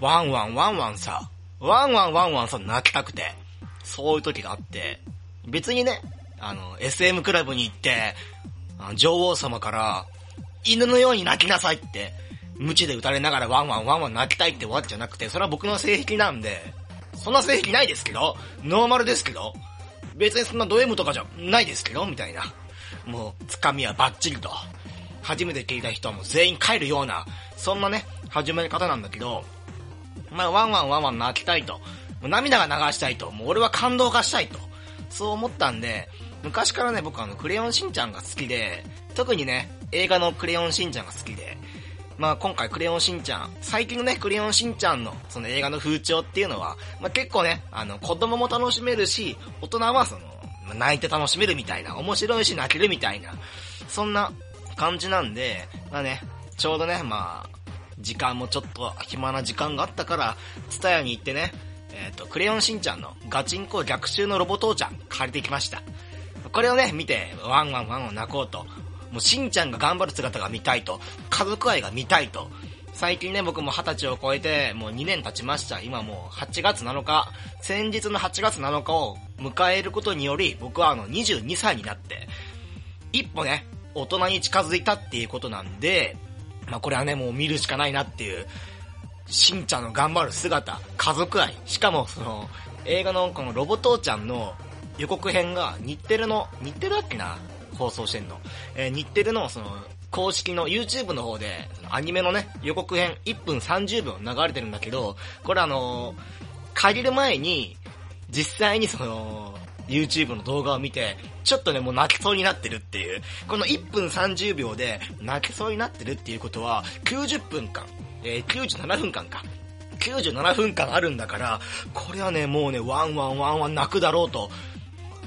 ワンワンワンワンさ、ワンワンワンワンさ、泣きたくて、そういう時があって、別にね、あの、SM クラブに行って、女王様から、犬のように泣きなさいって、鞭で打たれながらワンワンワンワン泣きたいってわけじゃなくて、それは僕の性癖なんで、そんな性癖ないですけど、ノーマルですけど、別にそんなド M とかじゃないですけど、みたいな。もう、つかみはバッチリと。初めて聞いた人はもう全員帰るような、そんなね、始まり方なんだけど、まあ、ワンワンワンワン泣きたいと。もう涙が流したいと。もう俺は感動がしたいと。そう思ったんで、昔からね、僕あの、クレヨンしんちゃんが好きで、特にね、映画のクレヨンしんちゃんが好きで、まあ今回クレヨンしんちゃん、最近のね、クレヨンしんちゃんのその映画の風潮っていうのは、まあ結構ね、あの、子供も楽しめるし、大人はその、泣いて楽しめるみたいな、面白いし泣けるみたいな、そんな感じなんで、まあね、ちょうどね、まあ、時間もちょっと暇な時間があったから、ツタヤに行ってね、えっ、ー、と、クレヨンしんちゃんのガチンコ逆襲のロボ父ちゃん借りてきました。これをね、見て、ワンワンワンを泣こうと。もうしんちゃんが頑張る姿が見たいと。家族愛が見たいと。最近ね、僕も20歳を超えて、もう2年経ちました。今もう8月7日、先日の8月7日を迎えることにより、僕はあの22歳になって、一歩ね、大人に近づいたっていうことなんで、まあこれはね、もう見るしかないなっていう、しんちゃんの頑張る姿、家族愛、しかもその、映画のこのロボ父ちゃんの予告編が日テレの、日テレだっけな？放送してんの。えー、日テレのその、公式の YouTube の方で、アニメのね、予告編1分30秒流れてるんだけど、これあのー、借りる前に、実際にその、YouTube の動画を見て、ちょっとね、もう泣きそうになってるっていう。この1分30秒で泣きそうになってるっていうことは、90分間、えー、97分間か。97分間あるんだから、これはね、もうね、ワンワンワンワン泣くだろうと。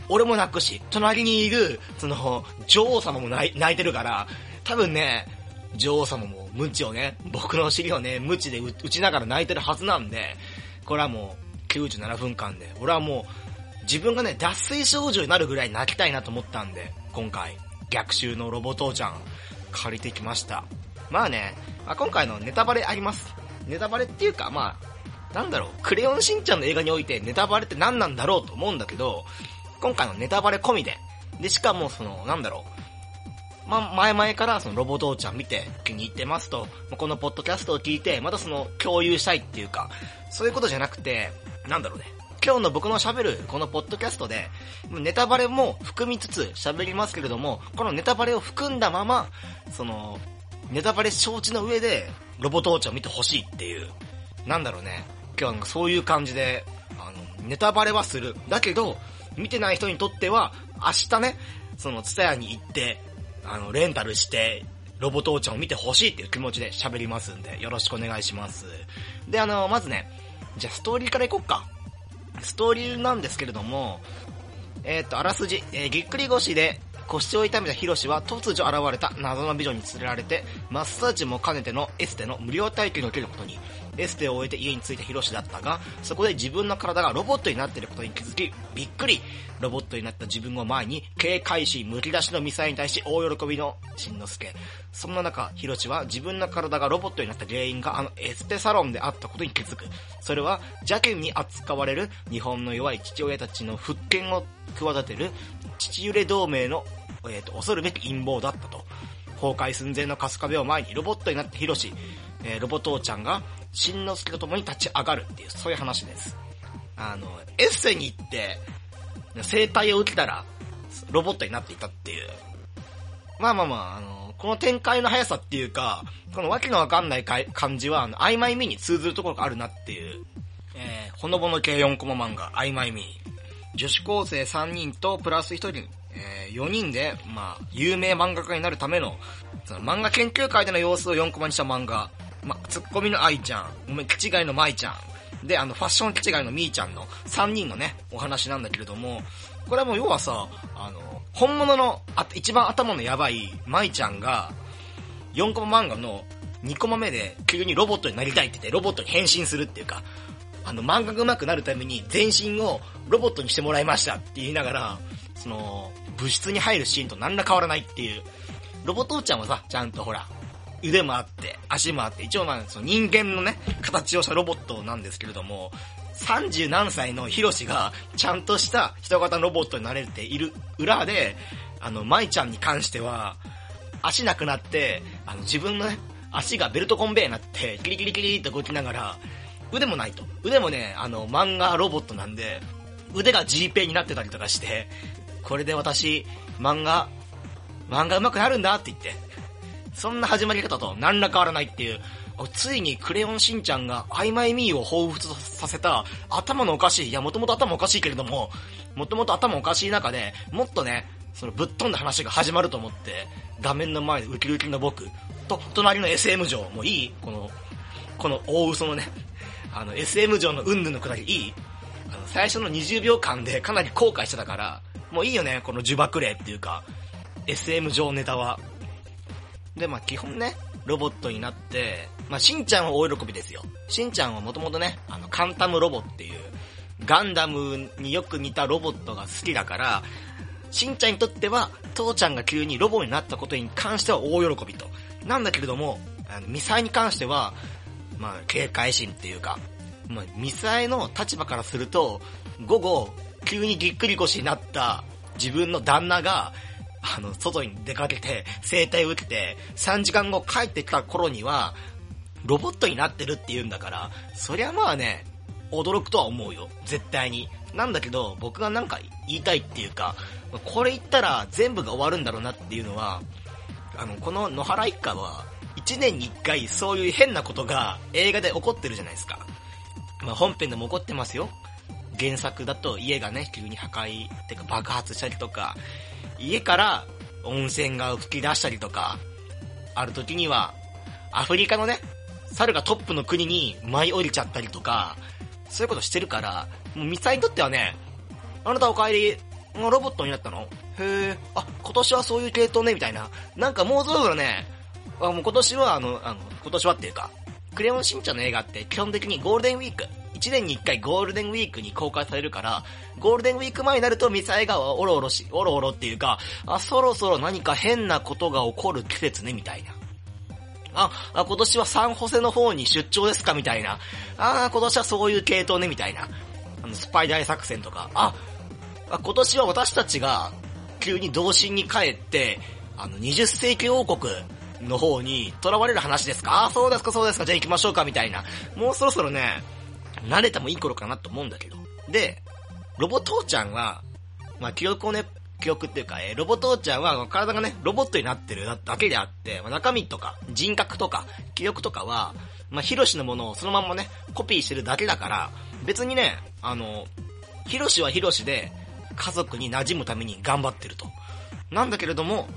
俺も泣くし、隣にいる、その、女王様も泣いてるから、多分ね、女王様も無知をね、僕の尻をね、無知で打ちながら泣いてるはずなんで、これはもう、97分間で、俺はもう、自分がね、脱水症状になるぐらい泣きたいなと思ったんで、今回、逆襲のロボ父ちゃん、借りてきました。まあね、まあ、今回のネタバレあります。ネタバレっていうか、まあ、なんだろう、クレヨンしんちゃんの映画においてネタバレって何なんだろうと思うんだけど、今回のネタバレ込みで、で、しかもその、なんだろう、まあ、前々からそのロボ父ちゃん見て気に入ってますと、このポッドキャストを聞いて、またその共有したいっていうか、そういうことじゃなくて、なんだろうね、今日の僕の喋るこのポッドキャストで、ネタバレも含みつつ喋りますけれども、このネタバレを含んだまま、その、ネタバレ承知の上で、ロボ父ちゃんを見てほしいっていう、なんだろうね、今日はそういう感じで、あの、ネタバレはする。だけど、見てない人にとっては、明日ね、その、ツタヤに行って、あの、レンタルして、ロボ父ちゃんを見てほしいっていう気持ちで喋りますんで、よろしくお願いします。で、あの、まずね、じゃあストーリーからいこっか。ストーリーなんですけれども、えっ、ー、と、あらすじ、えー、ぎっくり腰で腰を痛めたヒロシは突如現れた謎の美女に連れられて、マッサージも兼ねてのエステの無料体験を受けることに。エステを終えて家に着いたヒロシだったが、そこで自分の体がロボットになっていることに気づき、びっくりロボットになった自分を前に、警戒し、むき出しのミサイルに対し大喜びのしんのすけ。そんな中、ヒロシは自分の体がロボットになった原因があのエステサロンであったことに気づく。それは邪険に扱われる日本の弱い父親たちの復権を企てる父揺れ同盟の、えーと、恐るべき陰謀だったと。崩壊寸前の春日部を前にロボットになったヒロシ、えー、ロボ父ちゃんが、しんのすけと共に立ち上がるっていう、そういう話です。あの、エッセに行って、生体を受けたら、ロボットになっていたっていう。まあまあまあ、あの、この展開の速さっていうか、このわけのわかんない感じは、あの、曖昧味に通ずるところがあるなっていう、えー、ほのぼの系4コマ漫画、曖昧味。女子高生3人とプラス1人、えー、4人で、まあ、有名漫画家になるための、その漫画研究会での様子を4コマにした漫画。ま、ツッコミの愛ちゃん、おめ、気違いの舞ちゃん、で、あの、ファッション気違いのみーちゃんの3人のね、お話なんだけれども、これはもう要はさ、あの、本物の、あ一番頭のやばい舞ちゃんが、4コマ漫画の2コマ目で急にロボットになりたいって言ってロボットに変身するっていうか、あの、漫画が上手くなるために全身をロボットにしてもらいましたって言いながら、その、物質に入るシーンと何ら変わらないっていう。ロボ父ちゃんはさ、ちゃんとほら、腕もあって、足もあって、一応まあ、その人間のね、形をしたロボットなんですけれども、30何歳のヒロシが、ちゃんとした人型ロボットになれている裏で、あの、舞ちゃんに関しては、足なくなって、あの、自分のね、足がベルトコンベイになって、キリキリキリって動きながら、腕もないと。腕もね、あの、漫画ロボットなんで、腕が G ペイになってたりとかして、これで私、漫画、漫画上手くなるんだって言って、そんな始まり方と何ら変わらないっていう、ついにクレヨンしんちゃんが曖昧ミーを彷彿させた頭のおかしい、いやもともと頭おかしいけれども、もともと頭おかしい中で、もっとね、そのぶっ飛んだ話が始まると思って、画面の前でウキウキの僕と、隣の SM 城、もういいこの、この大嘘のね、あの SM 城のうんぬのくだりいいあの最初の20秒間でかなり後悔してたから、もういいよね、この呪縛霊っていうか、SM 上ネタは。で、まあ基本ね、ロボットになって、まあしんちゃんは大喜びですよ。しんちゃんはもともとね、あの、カンタムロボっていう、ガンダムによく似たロボットが好きだから、しんちゃんにとっては、父ちゃんが急にロボになったことに関しては大喜びと。なんだけれども、あのミサイに関しては、まあ、警戒心っていうか、まあ、ミサイの立場からすると、午後、急にぎっくり腰になった自分の旦那が、あの、外に出かけて、生体を受けて、3時間後帰ってきた頃には、ロボットになってるって言うんだから、そりゃまあね、驚くとは思うよ。絶対に。なんだけど、僕がなんか言いたいっていうか、これ言ったら全部が終わるんだろうなっていうのは、あの、この野原一家は、1年に1回そういう変なことが映画で起こってるじゃないですか。まあ本編でも起こってますよ。原作だと家がね、急に破壊、ってか爆発したりとか、家から温泉が吹き出したりとか、ある時には、アフリカのね、猿がトップの国に舞い降りちゃったりとか、そういうことしてるから、もうミサイにとってはね、あなたお帰り、ロボットになったの？へえ、あ、今年はそういう系統ね、みたいな。なんかもうそろそろね、あもう今年はあの、あの、今年はっていうか、クレヨンしんちゃんの映画って基本的にゴールデンウィーク、1年に1回ゴールデンウィークに公開されるから、ゴールデンウィーク前になるとミサイがおろおろし、おろおろっていうか、あ、そろそろ何か変なことが起こる季節ね、みたいな。あ、あ今年はサンホセの方に出張ですかみたいな。あ今年はそういう系統ねみたいな。あの、スパイ大作戦とか。あ、あ今年は私たちが急に童心に帰って、あの、20世紀王国の方に囚われる話ですか？あ、そうですか、そうですか、じゃあ行きましょうか、みたいな。もうそろそろね、慣れてもいい頃かなと思うんだけど。で、ロボ父ちゃんは、まあ、記憶をね、記憶っていうか、えー、ロボ父ちゃんは体がね、ロボットになってるだけであって、まあ、中身とか、人格とか、記憶とかは、まあ、ヒロシのものをそのまんまね、コピーしてるだけだから、別にね、あの、ヒロシはヒロシで、家族に馴染むために頑張ってると。なんだけれども、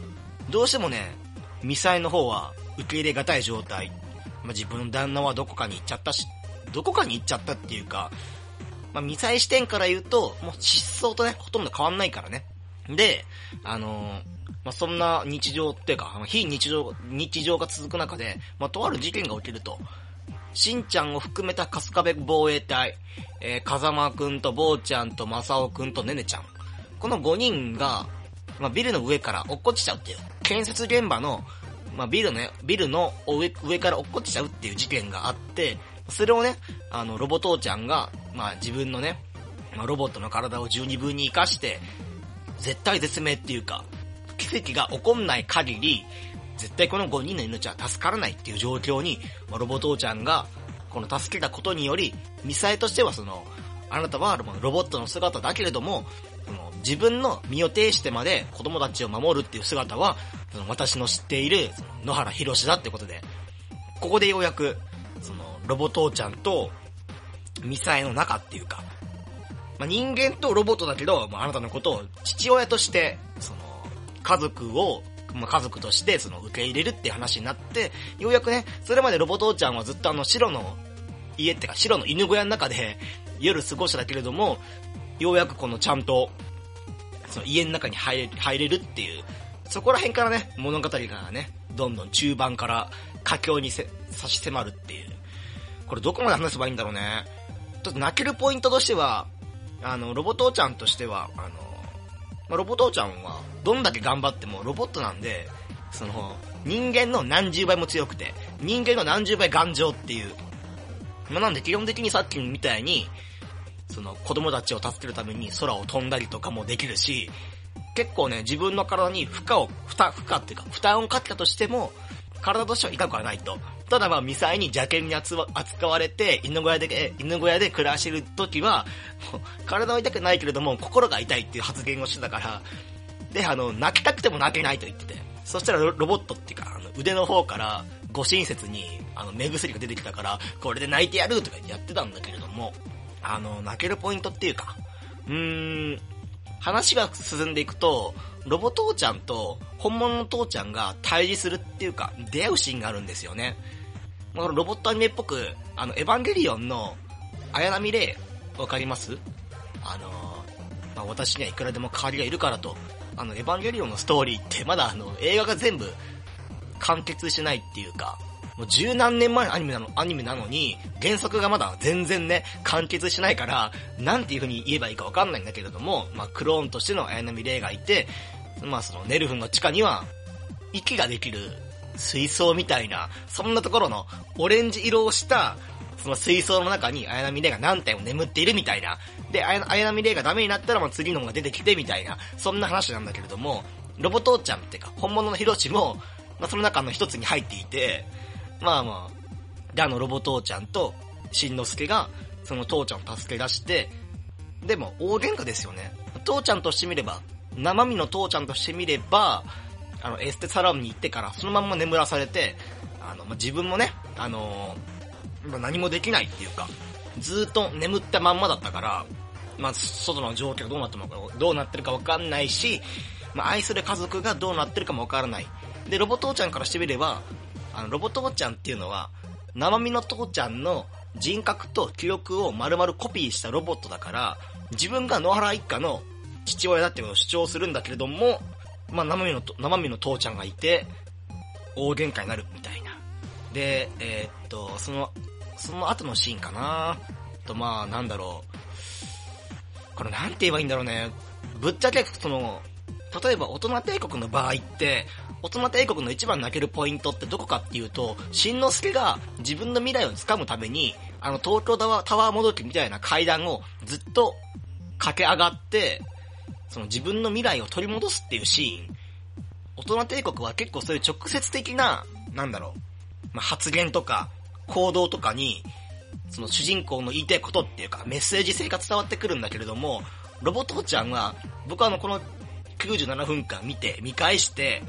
どうしてもね、ミサイの方は受け入れがたい状態。まあ、自分の旦那はどこかに行っちゃったし、どこかに行っちゃったっていうか、まあ、ミサイ視点から言うと、もう失踪とね、ほとんど変わんないからね。で、あのー、まあ、そんな日常っていうか、非日常、日常が続く中で、まあ、とある事件が起きると。しんちゃんを含めた春日部防衛隊、えー、風間くんと坊ちゃんと正雄くんとねねちゃん。この5人が、まあ、ビルの上から落っこちちゃうっていう、建設現場の、まあ、ビルの、ビルの上上から落っこちちゃうっていう事件があって、それをね、あの、ロボ父ちゃんが、まあ、自分のね、まあ、ロボットの体を十二分に活かして、絶対絶命っていうか、奇跡が起こんない限り、絶対この5人の命は助からないっていう状況に、まあ、ロボ父ちゃんが、この助けたことにより、ミサイとしてはその、あなたはロボットの姿だけれども、自分の身を挺してまで子供たちを守るっていう姿は、その私の知っているその野原博士だってことで、ここでようやく、そのロボ父ちゃんとミサイの中っていうか、まあ、人間とロボットだけど、まあ、あなたのことを父親として、その、家族を、まあ、家族としてその受け入れるっていう話になって、ようやくね、それまでロボ父ちゃんはずっとあの白の家ってか白の犬小屋の中で夜過ごしただけれども、ようやくこのちゃんとその家の中に入れ入れるっていう、そこら辺からね、物語がね、どんどん中盤から佳境に差し迫るっていう。これどこまで話せばいいんだろうね。ちょっと泣けるポイントとしては、あの、ロボ父ちゃんとしては、あの、まあ、ロボ父ちゃんは、どんだけ頑張ってもロボットなんで、その、人間の何十倍も強くて、人間の何十倍頑丈っていう。まあ、なんで基本的にさっきみたいに、その子供たちを助けるために空を飛んだりとかもできるし、結構ね、自分の体に負荷を、負担、負荷っていうか、負担をかけたとしても、体としては痛くはないと。ただまあ、ミサイに邪険に扱われて、犬小屋で、犬小屋で暮らしてる時は、体は痛くないけれども、心が痛いっていう発言をしてたから、で、あの、泣きたくても泣けないと言ってて。そしたらロボットっていうか、あの腕の方から、ご親切に、あの、目薬が出てきたから、これで泣いてやるとかやってたんだけれども、あの、泣けるポイントっていうか、うーん、話が進んでいくと、ロボ父ちゃんと本物の父ちゃんが対峙するっていうか、出会うシーンがあるんですよね。まあ、ロボットアニメっぽく、あの、エヴァンゲリオンの綾波レイ、わかります？あのまあ、私にはいくらでも代わりがいるからと、あの、エヴァンゲリオンのストーリーってまだあの、映画が全部完結してないっていうか、もう十何年前のアニメなの、アニメなのに、原作がまだ全然ね、完結しないから、なんていう風に言えばいいかわかんないんだけれども、まあ、クローンとしての綾波レイがいて、まあ、その、ネルフンの地下には、息ができる水槽みたいな、そんなところの、オレンジ色をした、その水槽の中に綾波レイが何体も眠っているみたいな。で、綾波レイがダメになったら、まあ、次のが出てきてみたいな、そんな話なんだけれども、ロボ父ちゃんっていうか、本物のヒロシも、まあ、その中の一つに入っていて、まあまあ、で、あの、ロボ父ちゃんと、しんのすけが、その父ちゃんを助け出して、でも、大喧嘩ですよね。父ちゃんとしてみれば、生身の父ちゃんとしてみれば、あの、エステサロンに行ってから、そのまんま眠らされて、あの、まあ、自分もね、あのー、何もできないっていうか、ずっと眠ったまんまだったから、まあ、外の状況どうなっても、どうなってるかわかんないし、まあ、愛する家族がどうなってるかもわからない。で、ロボ父ちゃんからしてみれば、あの、ロボ父ちゃんっていうのは、生身の父ちゃんの人格と記憶を丸々コピーしたロボットだから、自分が野原一家の父親だってことを主張するんだけれども、まあ、生身の、生身の父ちゃんがいて、大喧嘩になるみたいな。で、えー、っと、その、その後のシーンかなと、まあ、なんだろう。これなんて言えばいいんだろうね。ぶっちゃけ、その、例えば大人帝国の場合って、大人帝国の一番泣けるポイントってどこかっていうと、しんのすけが自分の未来を掴むために、あの東京タワータワーもどきみたいな階段をずっと駆け上がって、その自分の未来を取り戻すっていうシーン。大人帝国は結構そういう直接的な、なんだろう、まあ、発言とか行動とかに、その主人公の言いたいことっていうかメッセージ性が伝わってくるんだけれども、ロボ父ちゃんは、僕はあのこの97分間見て、見返して、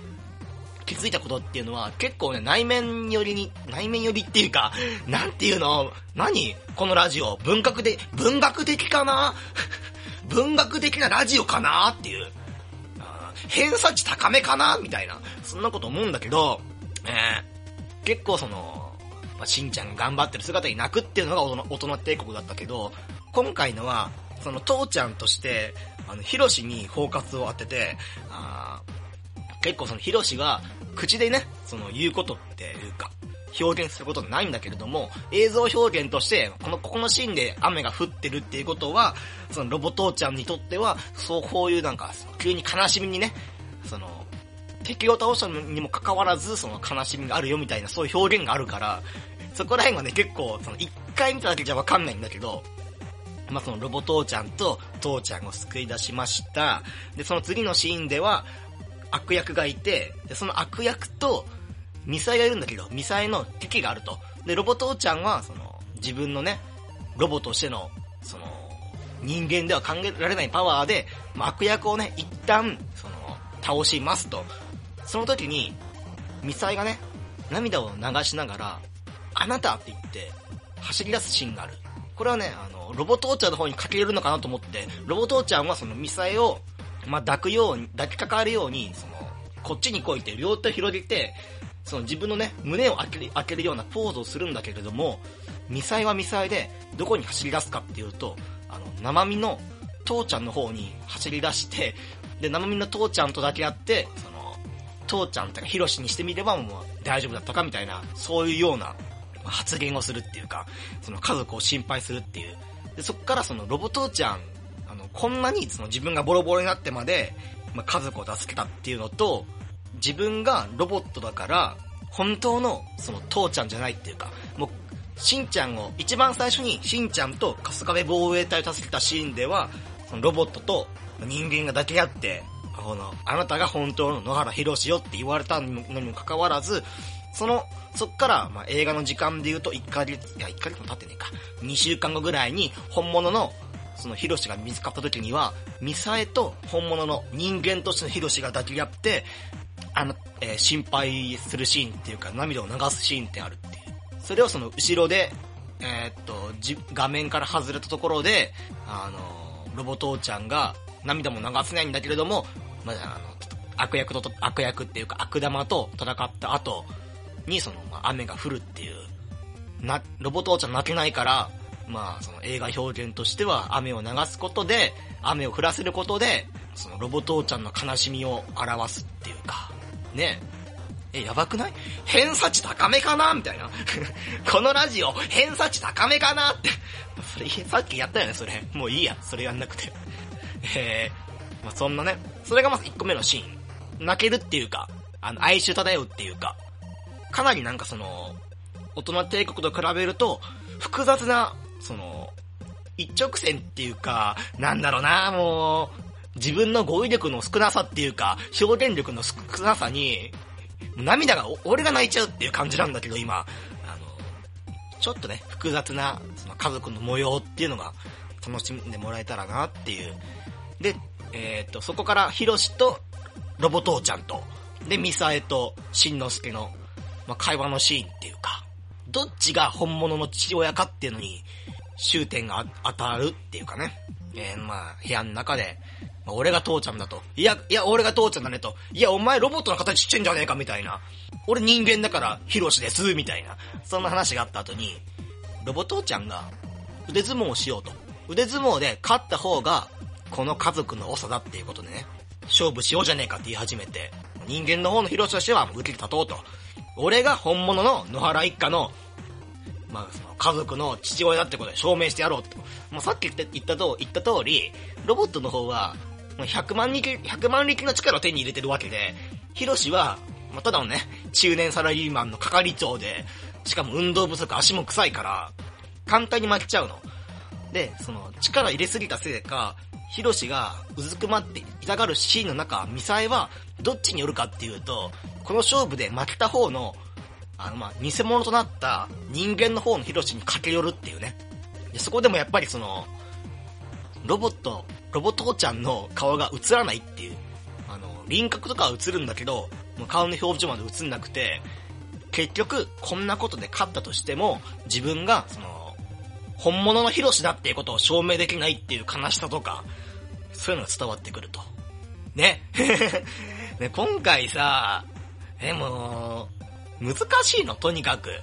気づいたことっていうのは結構ね、内面寄りに、内面寄りっていうか、なんていうの？何？このラジオ。文学で、文学的かな？文学的なラジオかなっていう。偏差値高めかな？みたいな。そんなこと思うんだけど、えー、結構その、まあ、しんちゃん頑張ってる姿に泣くっていうのが大人帝国だったけど、今回のは、その父ちゃんとして、あの、ヒロシにフォーカスを当てて、あ結構そのヒロシが口でね、その言うことっていうか、表現することないんだけれども、映像表現として、この、ここのシーンで雨が降ってるっていうことは、そのロボ父ちゃんにとっては、そう、こういうなんか、急に悲しみにね、その、敵を倒したにもかかわらず、その悲しみがあるよみたいな、そういう表現があるから、そこら辺はね、結構、その、一回見ただけじゃわかんないんだけど、まあ、そのロボ父ちゃんと父ちゃんを救い出しました。で、その次のシーンでは、悪役がいて、で、その悪役と、ミサイがいるんだけど、ミサイの敵があると。で、ロボ父ちゃんは、その、自分のね、ロボとしての、その、人間では考えられないパワーで、まあ、悪役をね、一旦、その、倒しますと。その時に、ミサイがね、涙を流しながら、あなたって言って、走り出すシーンがある。これはね、あの、ロボ父ちゃんの方にかけれるのかなと思って、ロボ父ちゃんはそのミサイを、まあ、抱くように、抱きかかるように、その、こっちに来いって両手を広げて、その自分のね、胸を開ける、開けるようなポーズをするんだけれども、ミサイはミサイで、どこに走り出すかっていうと、あの、生身の父ちゃんの方に走り出して、で、生身の父ちゃんとだけやって、その、父ちゃんとかヒロシにしてみればもう大丈夫だったかみたいな、そういうような発言をするっていうか、その家族を心配するっていう。で、そっからそのロボ父ちゃん、あの、こんなにその自分がボロボロになってまで、まあ、家族を助けたっていうのと、自分がロボットだから、本当のその父ちゃんじゃないっていうか、もう、しんちゃんを、一番最初にしんちゃんと春日部防衛隊を助けたシーンでは、そのロボットと人間が抱き合って、この、あなたが本当の野原博士よって言われたのにもかかわらず、その、そっから、まあ、映画の時間で言うと1ヶ月、いや、1ヶ月も経ってねえか。2週間後ぐらいに、本物の、そのヒロシが見つかった時には、ミサエと本物の人間としてのヒロシが抱き合って、あの、えー心配するシーンっていうか、涙を流すシーンってあるっていう。それをその後ろで、えーっと、じ画面から外れたところで、あの、ロボ父ちゃんが涙も流せないんだけれども、まあ、あの、悪役と、悪役っていうか悪玉と戦った後にその、まあ、雨が降るっていう、な、ロボ父ちゃん泣けないから、まあ、その映画表現としては雨を流すことで、雨を降らせることで、そのロボ父ちゃんの悲しみを表すっていう、ねえ、えやばくない？偏差値高めかな？みたいな。このラジオ、偏差値高めかな？って。それ、さっきやったよね、それ。もういいや、それやんなくて。えー、まあそんなね、それがまず1個目のシーン。泣けるっていうか、あの、哀愁漂うっていうか、かなりなんかその、大人帝国と比べると、複雑な、その、一直線っていうか、なんだろうな、もう、自分の語彙力の少なさっていうか、表現力の少なさに、涙が、俺が泣いちゃうっていう感じなんだけど、今、あの、ちょっとね、複雑な、その家族の模様っていうのが、楽しんでもらえたらなっていう。で、えっ、と、そこから、ヒロシと、ロボ父ちゃんと、で、ミサエと、しんのすけの、まあ、会話のシーンっていうか、どっちが本物の父親かっていうのに、終点が当たるっていうかね。えー、まあ、部屋の中で、俺が父ちゃんだと。いや、いや、俺が父ちゃんだねと。いや、お前ロボットの形してんじゃねえかみたいな。俺人間だから、ヒロシです、みたいな。そんな話があった後に、ロボ父ちゃんが腕相撲をしようと。腕相撲で勝った方が、この家族の長だっていうことでね、勝負しようじゃねえかって言い始めて、人間の方のヒロシとしては、受けて立とうと。俺が本物の野原一家のまあ、その家族の父親だってことで証明してやろうと。まあ、さっき言った言ったと言った通り、ロボットの方は、100万力、100万力の力を手に入れてるわけで、ヒロシは、まあ、ただのね、中年サラリーマンの係長で、しかも運動不足、足も臭いから、簡単に負けちゃうの。で、その、力入れすぎたせいか、ヒロシがうずくまって痛がるシーンの中、ミサエはどっちによるかっていうと、この勝負で負けた方のあの、ま、偽物となった人間の方のヒロシに駆け寄るっていうね。でそこでもやっぱりその、ロボット、ロボ父ちゃんの顔が映らないっていう。あの、輪郭とかは映るんだけど、もう顔の表情まで映んなくて、結局、こんなことで勝ったとしても、自分が、その、本物のヒロシだっていうことを証明できないっていう悲しさとか、そういうのが伝わってくると。ね。ね今回さ、え、もう、難しいの、とにかく。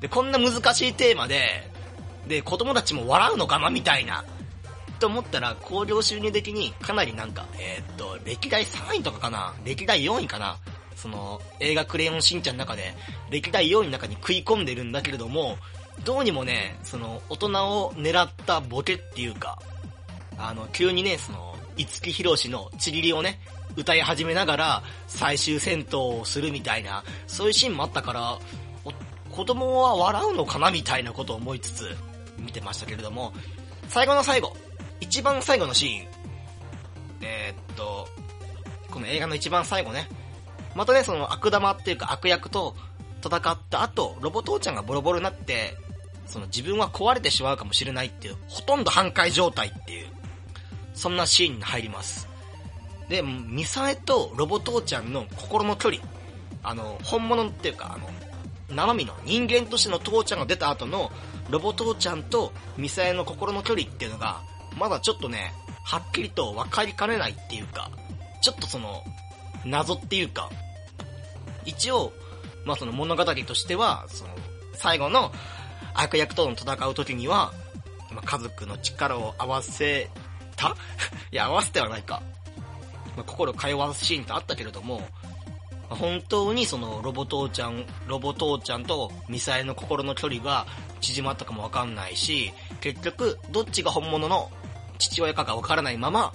で、こんな難しいテーマで、で、子供たちも笑うのかな？みたいな。と思ったら、興行収入的にかなりなんか、えーっと、歴代3位とかかな？歴代4位かな？その、映画クレヨンしんちゃんの中で、歴代4位の中に食い込んでるんだけれども、どうにもね、その、大人を狙ったボケっていうか、あの、急にね、その、五木ひろしのちぎりをね、歌い始めながら、最終戦闘をするみたいな、そういうシーンもあったから、子供は笑うのかな？みたいなことを思いつつ、見てましたけれども、最後の最後、一番最後のシーン、えーっと、この映画の一番最後ね、またね、その悪玉っていうか悪役と戦った後、ロボ父ちゃんがボロボロになって、その自分は壊れてしまうかもしれないっていう、ほとんど半壊状態っていう、そんなシーンに入ります。で、ミサエとロボ父ちゃんの心の距離、あの、本物っていうか、あの、生身の人間としての父ちゃんが出た後の、ロボ父ちゃんとミサエの心の距離っていうのが、まだちょっとね、はっきりと分かりかねないっていうか、ちょっとその、謎っていうか、一応、まあその物語としては、その、最後の悪役との戦う時には、まあ、家族の力を合わせた いや、合わせてはないか。まあ、心通わすシーンってあったけれども、ま本当にそのロボ父ちゃん、ロボ父ちゃんとミサイルの心の距離が縮まったかもわかんないし、結局、どっちが本物の父親かがわからないまま、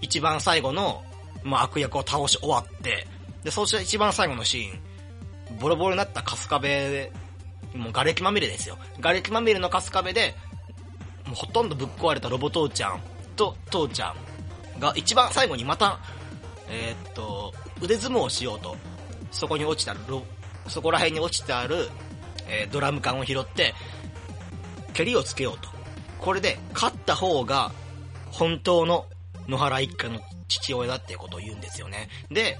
一番最後の、まあ、悪役を倒し終わって、で、そして一番最後のシーン、ボロボロになった春日部で、もう瓦礫まみれですよ。瓦礫まみれの春日部で、もうほとんどぶっ壊れたロボ父ちゃんと父ちゃんが一番最後にまた、えー、っと、腕相撲をしようと、そこに落ちたロ、そこら辺に落ちてある、えー、ドラム缶を拾って、蹴りをつけようと。これで、勝った方が、本当の野原一家の父親だっていうことを言うんですよね。で、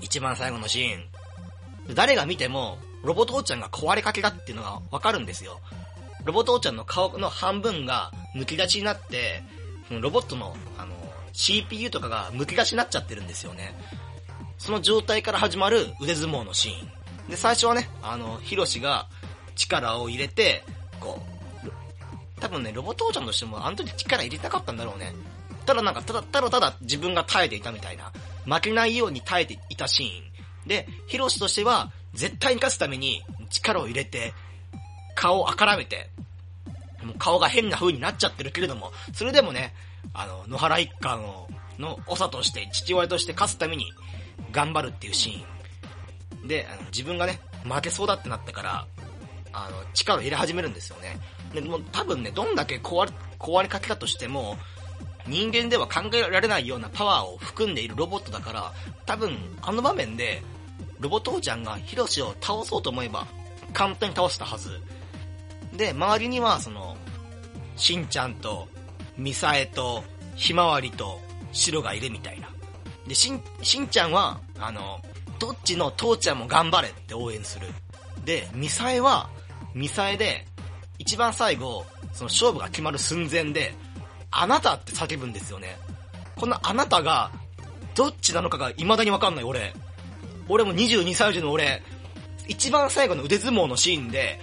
一番最後のシーン、誰が見ても、ロボ父ちゃんが壊れかけだっていうのがわかるんですよ。ロボ父ちゃんの顔の半分が剥き出しになって、ロボットの、あの、CPU とかが剥き出しになっちゃってるんですよね。その状態から始まる腕相撲のシーン。で、最初はね、あの、ヒロシが力を入れて、こう、多分ね、ロボ父ちゃんとしてもあの時力入れたかったんだろうね。ただなんか、ただ、ただただ自分が耐えていたみたいな。負けないように耐えていたシーン。で、ヒロシとしては、絶対に勝つために力を入れて、顔をあからめて、もう顔が変な風になっちゃってるけれども、それでもね、あの、野原一家の、の長として、父親として勝つために頑張るっていうシーン。で、あの自分がね、負けそうだってなったから、あの、力を入れ始めるんですよね。で、もう多分ね、どんだけ壊れ、壊れかけたとしても、人間では考えられないようなパワーを含んでいるロボットだから、多分、あの場面で、ロボ父ちゃんがヒロシを倒そうと思えば、簡単に倒したはず。で、周りには、その、しんちゃんと、ミサエと、ひまわりと、シロがいるみたいな。で、しん、しんちゃんは、あの、どっちの父ちゃんも頑張れって応援する。で、ミサエは、ミサエで、一番最後、その勝負が決まる寸前で、あなたって叫ぶんですよね。このあなたが、どっちなのかが未だにわかんない俺。俺も22歳児の俺、一番最後の腕相撲のシーンで、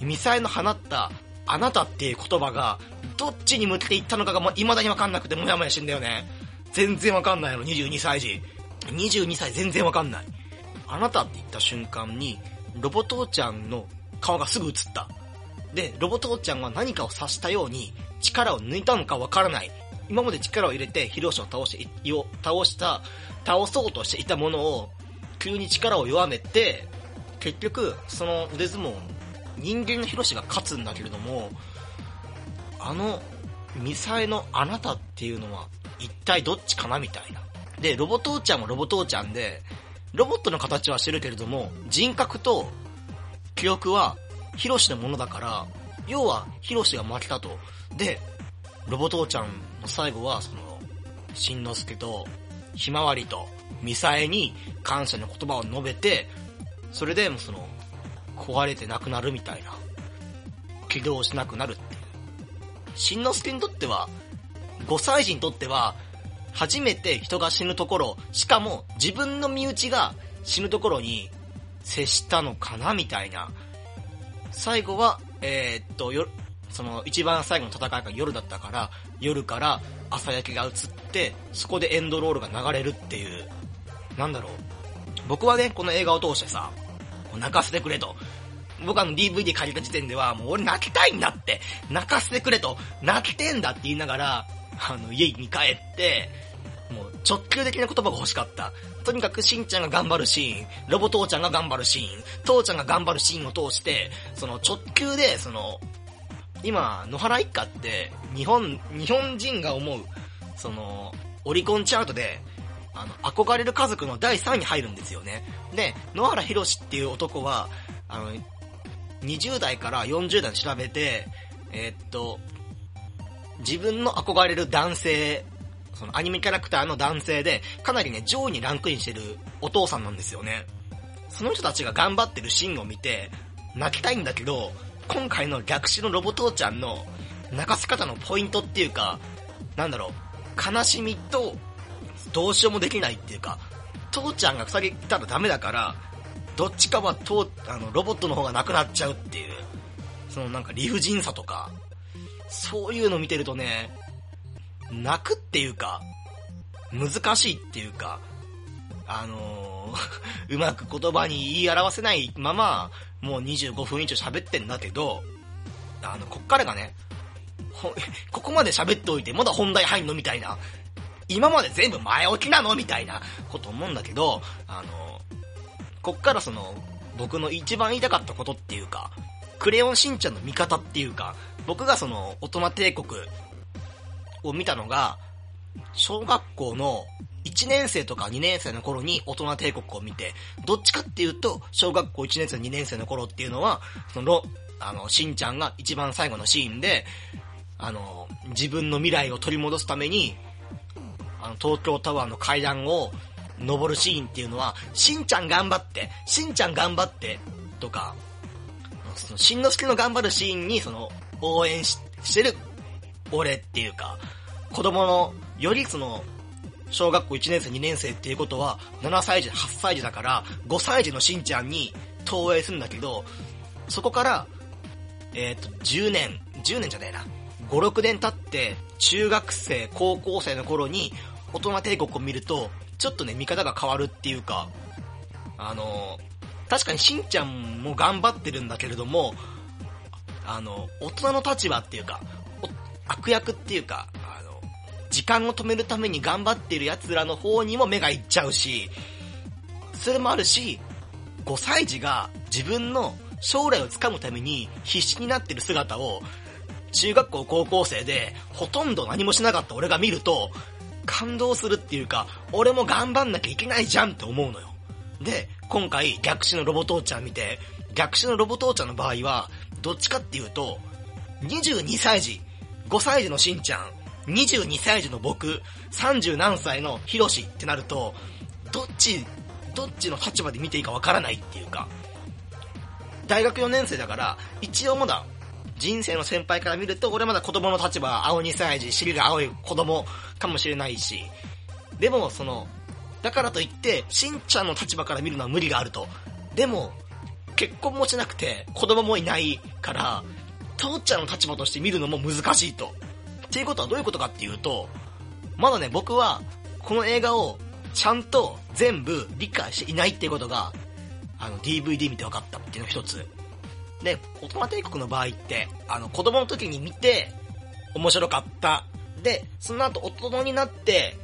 ミサイの放ったあなたっていう言葉が、どっちに向けていったのかが未だにわかんなくてもやもやしてんだよね。全然わかんないの、22歳児。22歳全然わかんない。あなたって言った瞬間に、ロボ父ちゃんの顔がすぐ映った。で、ロボ父ちゃんは何かを察したように、力を抜いたのかわからない。今まで力を入れて、ヒロシを倒して、倒した、倒そうとしていたものを、急に力を弱めて、結局、その腕相撲、人間のヒロシが勝つんだけれども、あの、ミサイのあなたっていうのは、一体どっちかなみたいな。で、ロボ父ちゃんもロボ父ちゃんで、ロボットの形はしてるけれども、人格と記憶はヒロシのものだから、要はヒロシが負けたと。で、ロボ父ちゃんの最後は、その、しんのすけと、ひまわりと、ミサエに感謝の言葉を述べて、それでもその、壊れてなくなるみたいな、起動しなくなるっていう。しんのすけにとっては、5歳児にとっては、初めて人が死ぬところ、しかも自分の身内が死ぬところに接したのかな？みたいな。最後は、えー、っと、よ、その一番最後の戦いが夜だったから、夜から朝焼けが映って、そこでエンドロールが流れるっていう、なんだろう。僕はね、この映画を通してさ、泣かせてくれと。僕あの DVD 借りた時点では、もう俺泣きたいんだって、泣かせてくれと、泣きてんだって言いながら、あの、家に帰って、直球的な言葉が欲しかった。とにかくしんちゃんが頑張るシーン、ロボ父ちゃんが頑張るシーン、父ちゃんが頑張るシーンを通して、その直球で、その、今、野原一家って、日本、日本人が思う、その、オリコンチャートで、あの、憧れる家族の第3位に入るんですよね。で、野原博士っていう男は、あの、20代から40代調べて、えー、っと、自分の憧れる男性、そのアニメキャラクターの男性で、かなりね、上位にランクインしてるお父さんなんですよね。その人たちが頑張ってるシーンを見て、泣きたいんだけど、今回の逆襲のロボ父ちゃんの泣かせ方のポイントっていうか、なんだろう、悲しみと、どうしようもできないっていうか、父ちゃんが二人いたらダメだから、どっちかはとあのロボットの方がなくなっちゃうっていう、そのなんか理不尽さとか、そういうの見てるとね、泣くっていうか、難しいっていうか、あのー、うまく言葉に言い表せないまま、もう25分以上喋ってんだけど、あの、こっからがね、ここまで喋っておいて、まだ本題入んのみたいな、今まで全部前置きなのみたいなこと思うんだけど、あの、こっからその、僕の一番言いたかったことっていうか、クレヨンしんちゃんの見方っていうか、僕がその、大人帝国を見たのが、小学校の1年生とか2年生の頃に大人帝国を見て、どっちかっていうと、小学校1年生2年生の頃っていうのは、その、あの、しんちゃんが一番最後のシーンで、あの、自分の未来を取り戻すために、あの、東京タワーの階段を登るシーンっていうのは、しんちゃん頑張って、しんちゃん頑張って、とか、その、しんのすけの頑張るシーンに、その、応援ししてる、俺っていうか、子供の、よりその、小学校1年生2年生っていうことは、7歳児、8歳児だから、5歳児のしんちゃんに投影するんだけど、そこから、えっ、ー、と、10年、10年じゃねえな。5、6年経って、中学生、高校生の頃に、大人帝国を見ると、ちょっとね、見方が変わるっていうか、あの、確かにしんちゃんも頑張ってるんだけれども、あの、大人の立場っていうか、悪役っていうか、あの、時間を止めるために頑張ってる奴らの方にも目がいっちゃうし、それもあるし、5歳児が自分の将来をつかむために必死になってる姿を、中学校高校生でほとんど何もしなかった俺が見ると、感動するっていうか、俺も頑張んなきゃいけないじゃんって思うのよ。で、今回逆襲のロボ父ちゃん見て、逆襲のロボ父ちゃんの場合は、どっちかっていうと、22歳児、5歳児のしんちゃん、22歳児の僕、30何歳のヒロシってなると、どっち、どっちの立場で見ていいかわからないっていうか、大学4年生だから、一応まだ、人生の先輩から見ると、俺まだ子供の立場、青2歳児、尻が青い子供かもしれないし、でも、その、だからといって、しんちゃんの立場から見るのは無理があると。でも、結婚もしなくて、子供もいないから、父ちゃんの立場として見るのも難しいと。っていうことはどういうことかっていうと、まだね、僕は、この映画を、ちゃんと全部理解していないっていうことが、あの、DVD 見て分かったっていうの一つ。で、大人帝国の場合って、あの、子供の時に見て、面白かった。で、その後大人になって、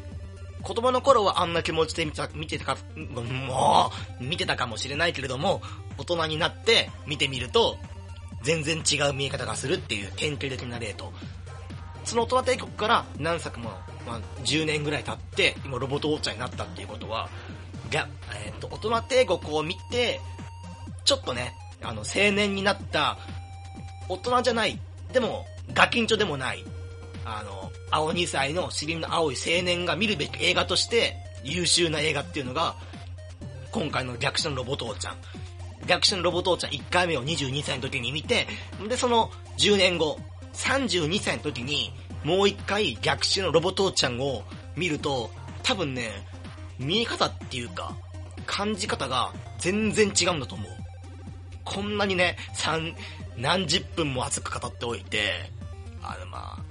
子供の頃はあんな気持ちで見た、見てたか、もう、見てたかもしれないけれども、大人になって見てみると、全然違う見え方がするっていう典型的な例と。その大人帝国から何作も、まあ、10年ぐらい経って、今ロボットウォッチャーになったっていうことは、が、えっ、ー、と、大人帝国を見て、ちょっとね、あの、青年になった、大人じゃない、でも、ガキンチョでもない、あの、青2歳の尻の青い青年が見るべき映画として、優秀な映画っていうのが、今回の逆襲のロボ父ちゃん。逆襲のロボ父ちゃん1回目を22歳の時に見て、で、その10年後、32歳の時に、もう1回逆襲のロボ父ちゃんを見ると、多分ね、見え方っていうか、感じ方が全然違うんだと思う。こんなにね、三、何十分も熱く語っておいて、あのまあ、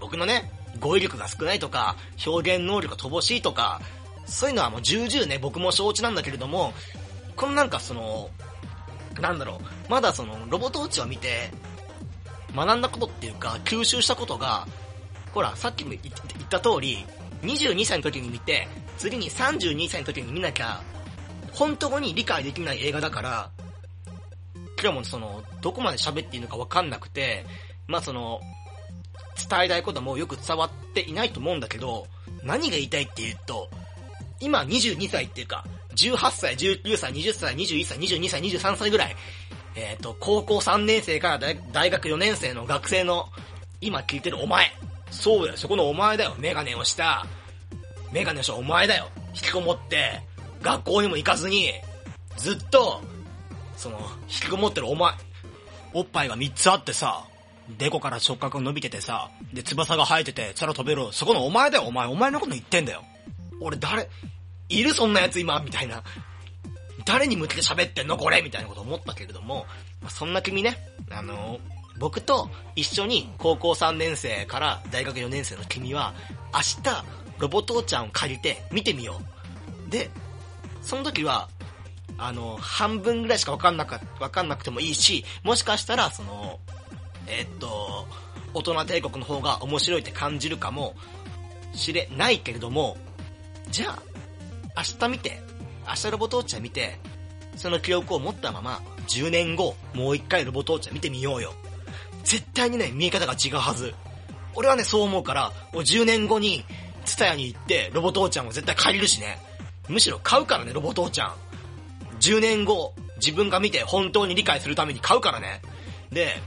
僕のね、語彙力が少ないとか、表現能力が乏しいとか、そういうのはもう重々ね、僕も承知なんだけれども、このなんかその、なんだろう、まだその、ロボットーチを見て、学んだことっていうか、吸収したことが、ほら、さっきも言った通り、22歳の時に見て、次に32歳の時に見なきゃ、本当に理解できない映画だから、今日もその、どこまで喋っていいのかわかんなくて、まあその、伝えたいこともよく伝わっていないと思うんだけど、何が言いたいっていうと、今22歳っていうか、18歳、19歳、20歳、21歳、22歳、23歳ぐらい、えっ、ー、と、高校3年生から大学4年生の学生の、今聞いてるお前。そうだよ、そこのお前だよ。メガネをした、メガネをしたお前だよ。引きこもって、学校にも行かずに、ずっと、その、引きこもってるお前、おっぱいが3つあってさ、デコから触覚が伸びててさ、で、翼が生えてて、空飛べる、そこのお前だよ、お前、お前のこと言ってんだよ。俺誰、いるそんな奴今みたいな。誰に向けて喋ってんの？これみたいなこと思ったけれども、そんな君ね、あの、僕と一緒に高校3年生から大学4年生の君は、明日、ロボ父ちゃんを借りて見てみよう。で、その時は、あの、半分ぐらいしかわかんなか、わかんなくてもいいし、もしかしたら、その、えっと、大人帝国の方が面白いって感じるかもしれないけれども、じゃあ、明日見て、明日ロボ父ちゃん見て、その記憶を持ったまま、10年後、もう一回ロボ父ちゃん見てみようよ。絶対にね、見え方が違うはず。俺はね、そう思うから、もう10年後に、ツタヤに行って、ロボ父ちゃんを絶対借りるしね。むしろ買うからね、ロボ父ちゃん。10年後、自分が見て本当に理解するために買うからね。で、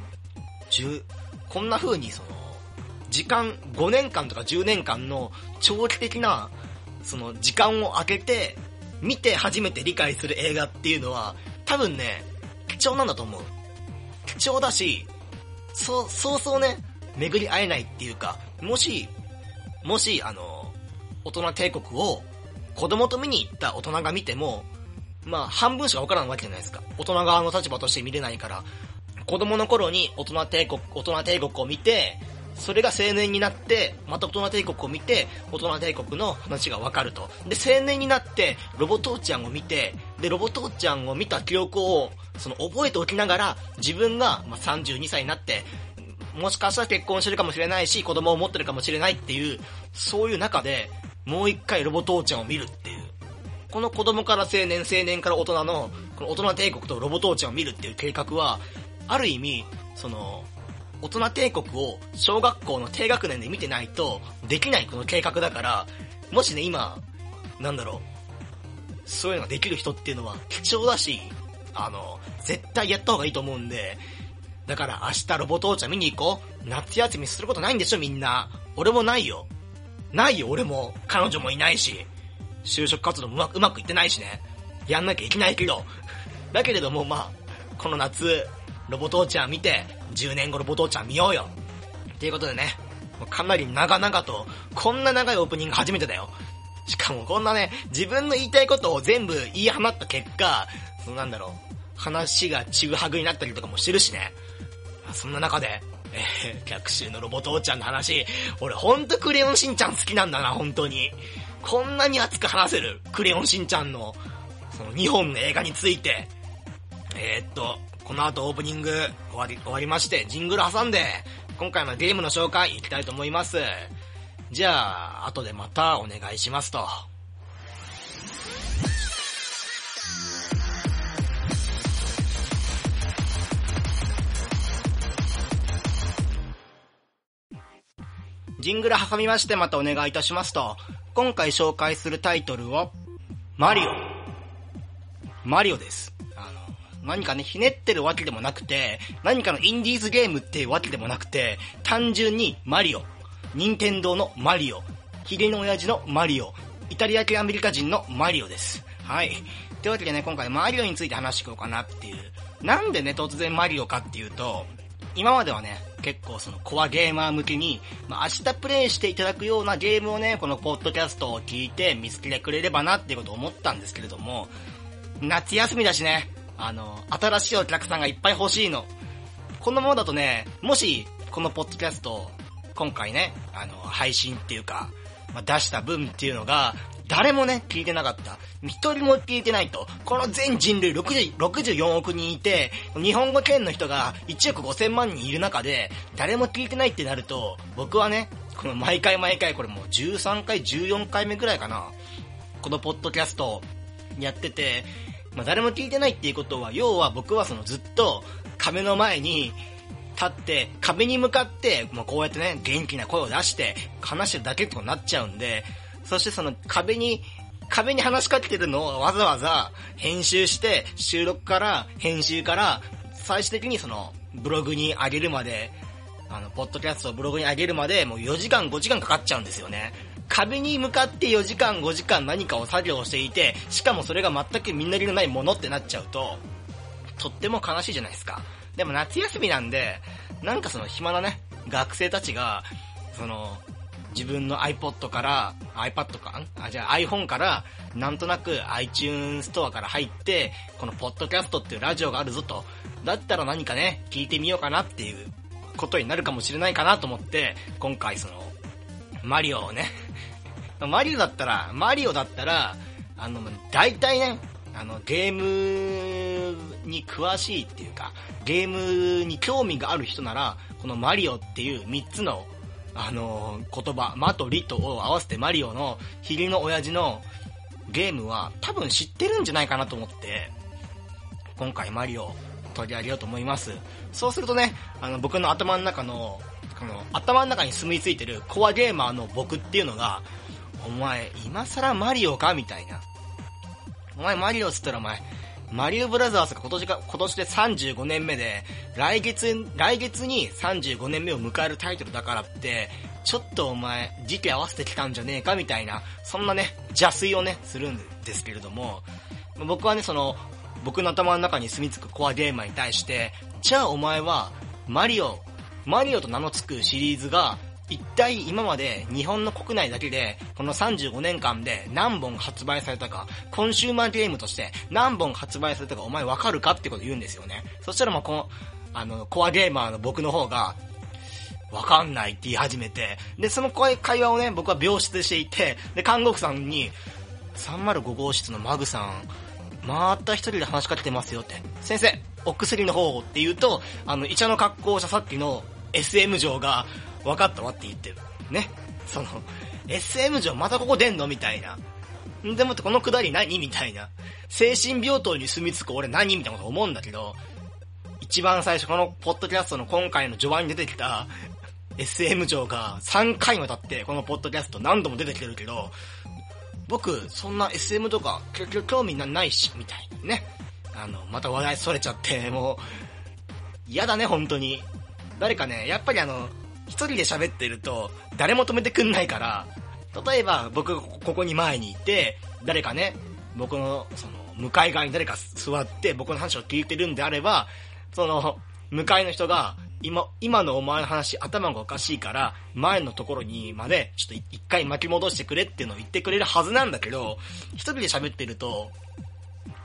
10、こんな風にその、時間、5年間とか10年間の長期的な、その時間を空けて、見て初めて理解する映画っていうのは、多分ね、貴重なんだと思う。貴重だし、そう、そうそうね、巡り会えないっていうか、もし、もし、あの、大人帝国を子供と見に行った大人が見ても、まあ、半分しかわからんわけじゃないですか。大人側の立場として見れないから、子供の頃に大人帝国、大人帝国を見て、それが青年になって、また大人帝国を見て、大人帝国の話がわかると。で、青年になって、ロボ父ちゃんを見て、で、ロボ父ちゃんを見た記憶を、その、覚えておきながら、自分が、まあ、32歳になって、もしかしたら結婚してるかもしれないし、子供を持ってるかもしれないっていう、そういう中で、もう一回ロボ父ちゃんを見るっていう。この子供から青年、青年から大人の、この大人帝国とロボ父ちゃんを見るっていう計画は、ある意味、その、大人帝国を小学校の低学年で見てないとできないこの計画だから、もしね、今、なんだろう、そういうのができる人っていうのは貴重だし、あの、絶対やった方がいいと思うんで、だから明日ロボ父ちゃん見に行こう。夏休みすることないんでしょみんな。俺もないよ。ないよ俺も。彼女もいないし。就職活動もうまうまくいってないしね。やんなきゃいけないけど。だけれどもまあ、この夏、ロボ父ちゃん見て、10年後ロボ父ちゃん見ようよ。ということでね、かなり長々と、こんな長いオープニング初めてだよ。しかもこんなね、自分の言いたいことを全部言い放った結果、そのなんだろう、話がちぐはぐになったりとかもしてるしね。そんな中で、えー、逆襲のロボ父ちゃんの話、俺ほんとクレヨンしんちゃん好きなんだな、本当に。こんなに熱く話せる、クレヨンしんちゃんの、その2本の映画について。えー、っと、この後オープニング終わり、終わりまして、ジングル挟んで、今回のゲームの紹介いきたいと思います。じゃあ、後でまたお願いしますと。ジングル挟みましてまたお願いいたしますと、今回紹介するタイトルは、マリオ。マリオです。何かね、ひねってるわけでもなくて、何かのインディーズゲームっていうわけでもなくて、単純にマリオ。任天堂のマリオ。ヒゲの親父のマリオ。イタリア系アメリカ人のマリオです。はい。というわけでね、今回マリオについて話していこうかなっていう。なんでね、突然マリオかっていうと、今まではね、結構そのコアゲーマー向けに、まあ、明日プレイしていただくようなゲームをね、このポッドキャストを聞いて見つけてくれればなっていうことを思ったんですけれども、夏休みだしね、あの、新しいお客さんがいっぱい欲しいの。このままだとね、もし、このポッドキャスト、今回ね、あの、配信っていうか、まあ、出した分っていうのが、誰もね、聞いてなかった。一人も聞いてないと。この全人類60 64億人いて、日本語圏の人が1億5000万人いる中で、誰も聞いてないってなると、僕はね、この毎回毎回これもう13回、14回目ぐらいかな。このポッドキャストやってて、まあ、誰も聞いてないっていうことは、要は僕はそのずっと壁の前に立って、壁に向かって、まあ、こうやってね、元気な声を出して話してるだけとなっちゃうんで、そしてその壁に、壁に話しかけてるのをわざわざ編集して、収録から編集から最終的にそのブログに上げるまで、あの、ポッドキャストをブログに上げるまでもう4時間5時間かかっちゃうんですよね。壁に向かって4時間5時間何かを作業していて、しかもそれが全くみんなりのないものってなっちゃうと、とっても悲しいじゃないですか。でも夏休みなんで、なんかその暇なね、学生たちが、その、自分の iPod から、iPad かあ、じゃあ iPhone から、なんとなく iTunes ストアから入って、このポッドキャストっていうラジオがあるぞと。だったら何かね、聞いてみようかなっていうことになるかもしれないかなと思って、今回その、マリオをね、マリオだったら、マリオだったら、あの、大体ね、あの、ゲームに詳しいっていうか、ゲームに興味がある人なら、このマリオっていう3つのあの、言葉、マとリとを合わせてマリオのヒゲの親父のゲームは多分知ってるんじゃないかなと思って、今回マリオ取り上げようと思います。そうするとね、あの、僕の頭の中の、この、頭の中に住み着いてるコアゲーマーの僕っていうのが、お前、今更マリオか？みたいな。お前マリオっつったらお前、マリオブラザーズが今年が、今年で35年目で、来月、来月に35年目を迎えるタイトルだからって、ちょっとお前、時期合わせてきたんじゃねえか？みたいな、そんなね、邪推をね、するんですけれども、僕はね、その、僕の頭の中に住み着くコアゲーマーに対して、じゃあお前は、マリオ、マリオと名の付くシリーズが、一体今まで日本の国内だけで、この35年間で何本発売されたか、コンシューマーゲームとして何本発売されたかお前わかるかってこと言うんですよね。そしたらもうこの、あの、コアゲーマーの僕の方が、わかんないって言い始めて、で、その会話をね、僕は病室していて、で、看護婦さんに、305号室のマグさん、また一人で話しかけてますよって。先生、お薬の方って言うと、あの、医者の格好をしたさっきの SM 嬢が、分かったわって言ってる。ね。その、SM 嬢またここ出んのみたいな。んでもってこのくだり何みたいな。精神病棟に住み着く俺何みたいなこと思うんだけど、一番最初このポッドキャストの今回の序盤に出てきた SM 嬢が3回にわたってこのポッドキャスト何度も出てきてるけど、僕、そんな SM とか、興味ないし、みたいなね。あの、また話題それちゃって、もう、嫌だね、本当に。誰かね、やっぱりあの、一人で喋ってると、誰も止めてくんないから、例えば、僕が、ここに前にいて、誰かね、僕の、その、向かい側に誰か座って、僕の話を聞いてるんであれば、その、向かいの人が、今、今のお前の話、頭がおかしいから、前のところにまで、ちょっと一回巻き戻してくれっていうのを言ってくれるはずなんだけど、一人で喋ってると、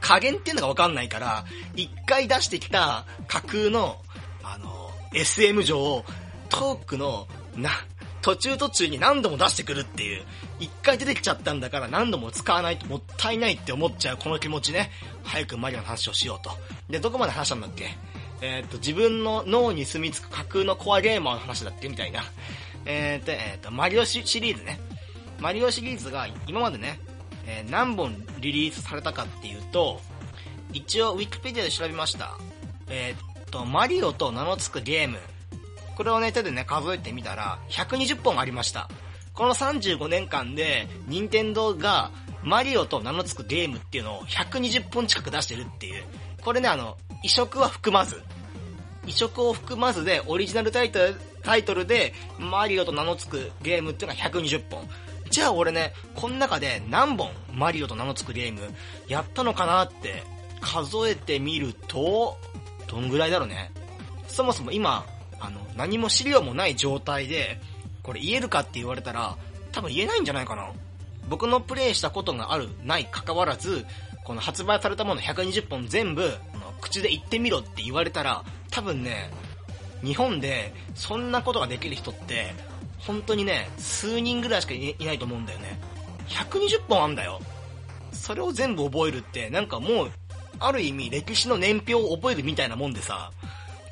加減っていうのがわかんないから、一回出してきた架空の、あの、SM 上を、トークの、な、途中途中に何度も出してくるっていう、一回出てきちゃったんだから何度も使わないともったいないって思っちゃうこの気持ちね、早くマリオの話をしようと。で、どこまで話したんだっけ？えー、っと、自分の脳に住み着く架空のコアゲーマーの話だってみたいな。えー、っと、えー、っと、マリオシリーズね。マリオシリーズが今までね、え何本リリースされたかっていうと、一応ウィキペディアで調べました。えっと、マリオと名の付くゲーム。これをね、手でね、数えてみたら、120本ありました。この35年間で、任天堂が、マリオと名の付くゲームっていうのを120本近く出してるっていう。これね、あの、移植は含まず。移植を含まずで、オリジナルタイトル、タイトルで、マリオと名の付くゲームっていうのは120本。じゃあ俺ね、この中で何本マリオと名の付くゲームやったのかなって数えてみると、どんぐらいだろうね。そもそも今、何も資料もない状態で、これ言えるかって言われたら、多分言えないんじゃないかな。僕のプレイしたことがある、ない関わらず、この発売されたもの120本全部、口で言ってみろって言われたら、多分ね、日本でそんなことができる人って、本当にね、数人ぐらいしかいないと思うんだよね。120本あんだよ。それを全部覚えるって、なんかもう、ある意味歴史の年表を覚えるみたいなもんでさ、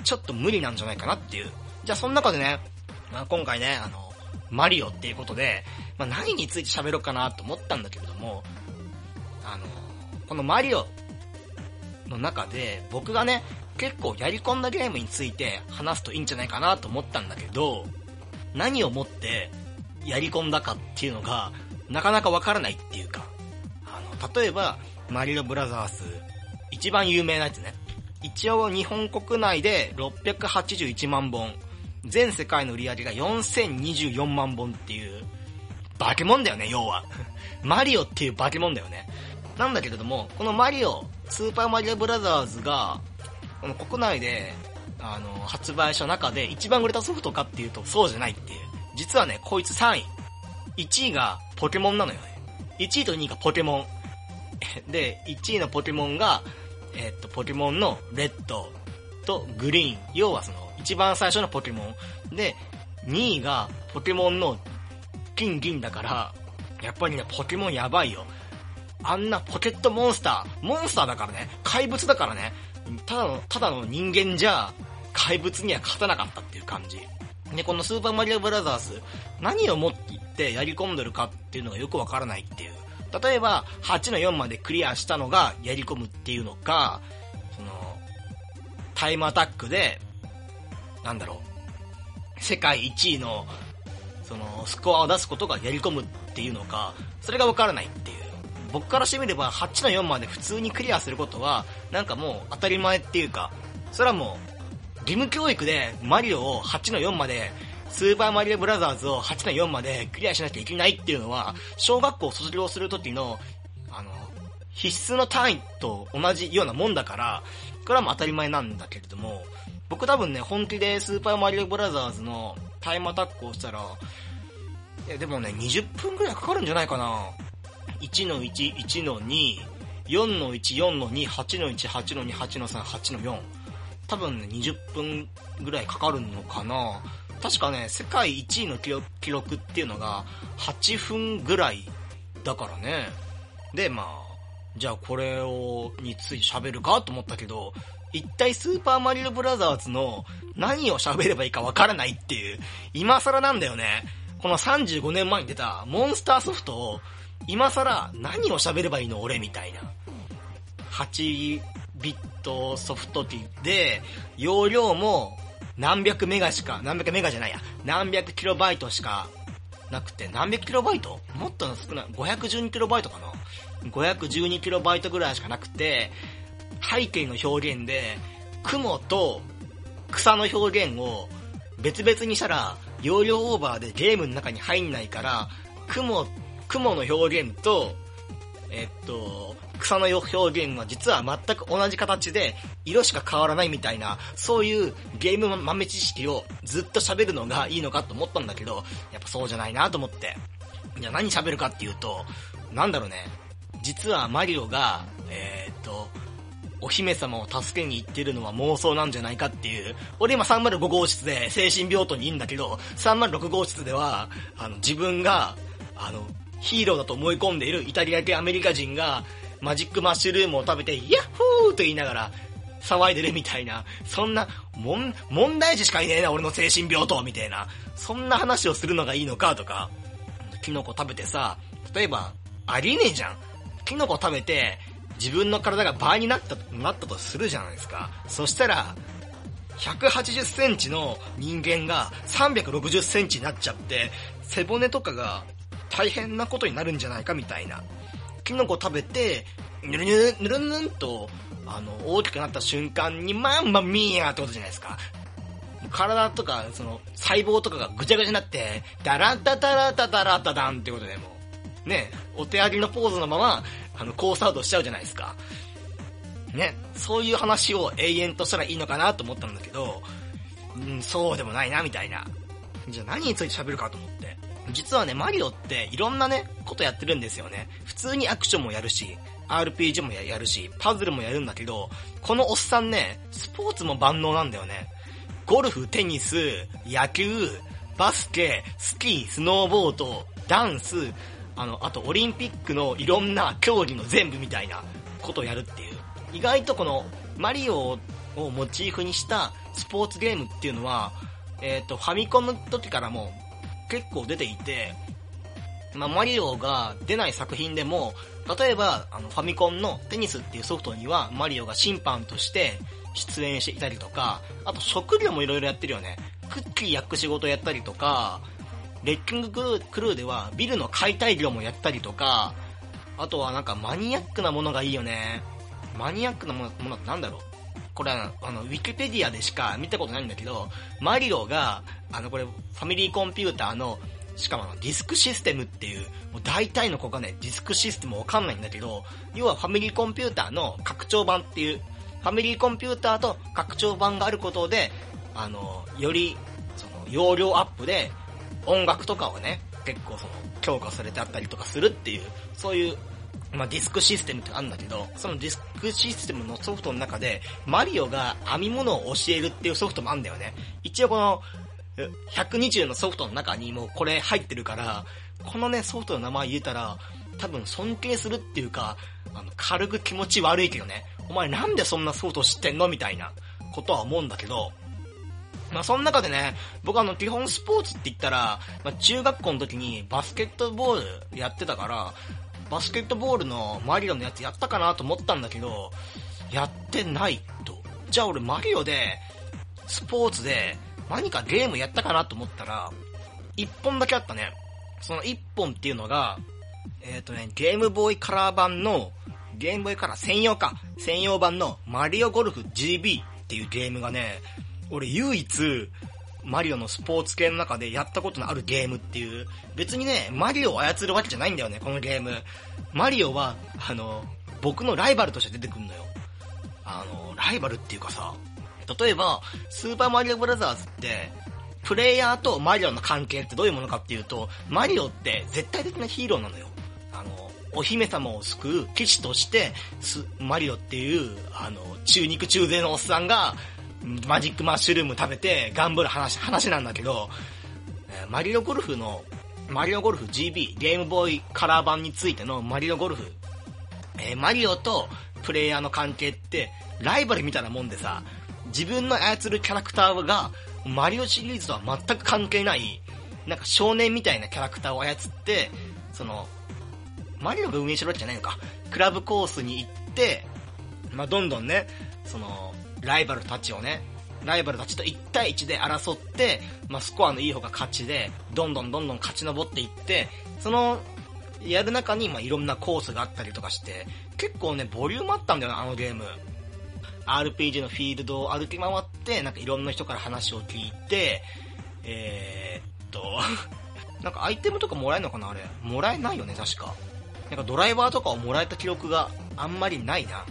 ちょっと無理なんじゃないかなっていう。じゃあその中でね、まあ、今回ね、あの、マリオっていうことで、まあ、何について喋ろうかなと思ったんだけれども、あの、このマリオの中で僕がね、結構やり込んだゲームについて話すといいんじゃないかなと思ったんだけど、何をもってやり込んだかっていうのが、なかなかわからないっていうか、あの、例えば、マリオブラザーズ、一番有名なやつね。一応日本国内で681万本、全世界の売り上げが4024万本っていう、化け物だよね、要は。マリオっていう化け物だよね。なんだけれども、このマリオ、スーパーマリオブラザーズが、この国内で、あの、発売した中で一番売れたソフトかっていうと、そうじゃないっていう。実はね、こいつ3位。1位がポケモンなのよね。1位と2位がポケモン。で、1位のポケモンが、えっと、ポケモンのレッドとグリーン。要はその、一番最初のポケモン。で、2位がポケモンの金銀だから、やっぱりね、ポケモンやばいよ。あんなポケットモンスター、モンスターだからね、怪物だからね、ただの、ただの人間じゃ、怪物には勝たなかったっていう感じ。で、このスーパーマリオブラザーズ、何を持っていってやり込んでるかっていうのがよくわからないっていう。例えば、8の4までクリアしたのがやり込むっていうのか、その、タイムアタックで、なんだろう、世界1位の、その、スコアを出すことがやり込むっていうのか、それがわからないっていう。僕からしてみれば、8の4まで普通にクリアすることは、なんかもう当たり前っていうか、それはもう、義務教育でマリオを8の4まで、スーパーマリオブラザーズを8の4までクリアしなきゃいけないっていうのは、小学校卒業する時の、あの、必須の単位と同じようなもんだから、これはもう当たり前なんだけれども、僕多分ね、本気でスーパーマリオブラザーズのタイムアタックをしたら、いやでもね、20分くらいかかるんじゃないかな。1の1、1の2、4の1、4の2、8の1、8の2、8の3、8の4。多分ね、20分ぐらいかかるのかな。確かね、世界1位の記録っていうのが8分ぐらいだからね。で、まあ、じゃあこれを、について喋るかと思ったけど、一体スーパーマリオブラザーズの何を喋ればいいかわからないっていう、今更なんだよね。この35年前に出たモンスターソフトを、今更何を喋ればいいの俺みたいな。8ビットソフト機で、容量も何百メガしか、何百メガじゃないや、何百キロバイトしかなくて、何百キロバイト？もっと少ない、512キロバイトかな ?512 キロバイトぐらいしかなくて、背景の表現で、雲と草の表現を別々にしたら、容量オーバーでゲームの中に入んないから、雲、雲の表現と、えっと、草の表現は実は全く同じ形で、色しか変わらないみたいな、そういうゲーム豆知識をずっと喋るのがいいのかと思ったんだけど、やっぱそうじゃないなと思って。じゃあ何喋るかっていうと、なんだろうね。実はマリオが、えー、っと、お姫様を助けに行ってるのは妄想なんじゃないかっていう。俺今305号室で精神病棟にいるんだけど、306号室では、あの、自分が、あの、ヒーローだと思い込んでいるイタリア系アメリカ人が、マジックマッシュルームを食べて、ヤッホーと言いながら、騒いでるみたいな、そんな、もん、問題児しかいねえな、俺の精神病棟みたいな、そんな話をするのがいいのかとか、キノコ食べてさ、例えば、ありえねえじゃん。キノコ食べて、自分の体が倍になった、なったとするじゃないですか。そしたら、180センチの人間が360センチになっちゃって、背骨とかが大変なことになるんじゃないかみたいな。キノコ食べて、ぬるぬるぬるぬるんと、あの、大きくなった瞬間に、まんまミーヤーってことじゃないですか。体とか、その、細胞とかがぐちゃぐちゃになって、ダラッタタラタタラタダンってことでも、ね、お手上げのポーズのまま、あの、コースアウトしちゃうじゃないですか。ね、そういう話を永遠としたらいいのかなと思ったんだけど、うん、そうでもないな、みたいな。じゃあ何について喋るかと思って。実はね、マリオっていろんなね、ことやってるんですよね。普通にアクションもやるし、RPG もやるし、パズルもやるんだけど、このおっさんね、スポーツも万能なんだよね。ゴルフ、テニス、野球、バスケ、スキー、スノーボード、ダンス、あの、あとオリンピックのいろんな競技の全部みたいなことをやるっていう。意外とこのマリオをモチーフにしたスポーツゲームっていうのは、えっ、ー、と、ファミコンの時からも結構出ていて、まあ、マリオが出ない作品でも、例えば、あの、ファミコンのテニスっていうソフトには、マリオが審判として出演していたりとか、あと食料もいろいろやってるよね。クッキー焼く仕事やったりとか、レッキングクルークルーではビルの解体業もやったりとか、あとはなんかマニアックなものがいいよね。マニアックなものってなんだろうこれは、あの、ウィキペディアでしか見たことないんだけど、マリオが、あの、これ、ファミリーコンピューターの、しかもディスクシステムっていう、もう大体の子がね、ディスクシステムわかんないんだけど、要はファミリーコンピューターの拡張版っていう、ファミリーコンピューターと拡張版があることで、あの、より、その、容量アップで、音楽とかをね、結構その、強化されてあったりとかするっていう、そういうまあ、ディスクシステムってあるんだけど、そのディスクシステムのソフトの中で、マリオが編み物を教えるっていうソフトもあるんだよね。一応この、120のソフトの中にもこれ入ってるから、このね、ソフトの名前言えたら、多分尊敬するっていうか、あの、軽く気持ち悪いけどね、お前なんでそんなソフト知ってんの？みたいなことは思うんだけど、まあ、その中でね、僕あの、基本スポーツって言ったら、まあ、中学校の時にバスケットボールやってたから、バスケットボールのマリオのやつやったかなと思ったんだけど、やってないと。じゃあ俺マリオで、スポーツで、何かゲームやったかなと思ったら、一本だけあったね。その一本っていうのが、えっ、ー、とね、ゲームボーイカラー版の、ゲームボーイカラー専用か、専用版のマリオゴルフ GB っていうゲームがね、俺唯一、マリオのスポーツ系の中でやったことのあるゲームっていう、別にね、マリオを操るわけじゃないんだよね、このゲーム。マリオは、あの、僕のライバルとして出てくるのよ。あの、ライバルっていうかさ、例えば、スーパーマリオブラザーズって、プレイヤーとマリオの関係ってどういうものかっていうと、マリオって絶対的なヒーローなのよ。あの、お姫様を救う騎士として、マリオっていう、あの、中肉中背のおっさんが、マジックマッシュルーム食べて頑張る話、話なんだけど、マリオゴルフの、マリオゴルフ GB、ゲームボーイカラー版についてのマリオゴルフ、えー、マリオとプレイヤーの関係って、ライバルみたいなもんでさ、自分の操るキャラクターが、マリオシリーズとは全く関係ない、なんか少年みたいなキャラクターを操って、その、マリオが運営しろってじゃないのか、クラブコースに行って、まあ、どんどんね、その、ライバルたちをね、ライバルたちと1対1で争って、まあ、スコアのいい方が勝ちで、どんどんどんどん勝ち上っていって、その、やる中に、まあ、いろんなコースがあったりとかして、結構ね、ボリュームあったんだよなあのゲーム。RPG のフィールドを歩き回って、なんかいろんな人から話を聞いて、えー、っと、なんかアイテムとかもらえるのかなあれ。もらえないよね、確か。なんかドライバーとかをもらえた記録があんまりないな。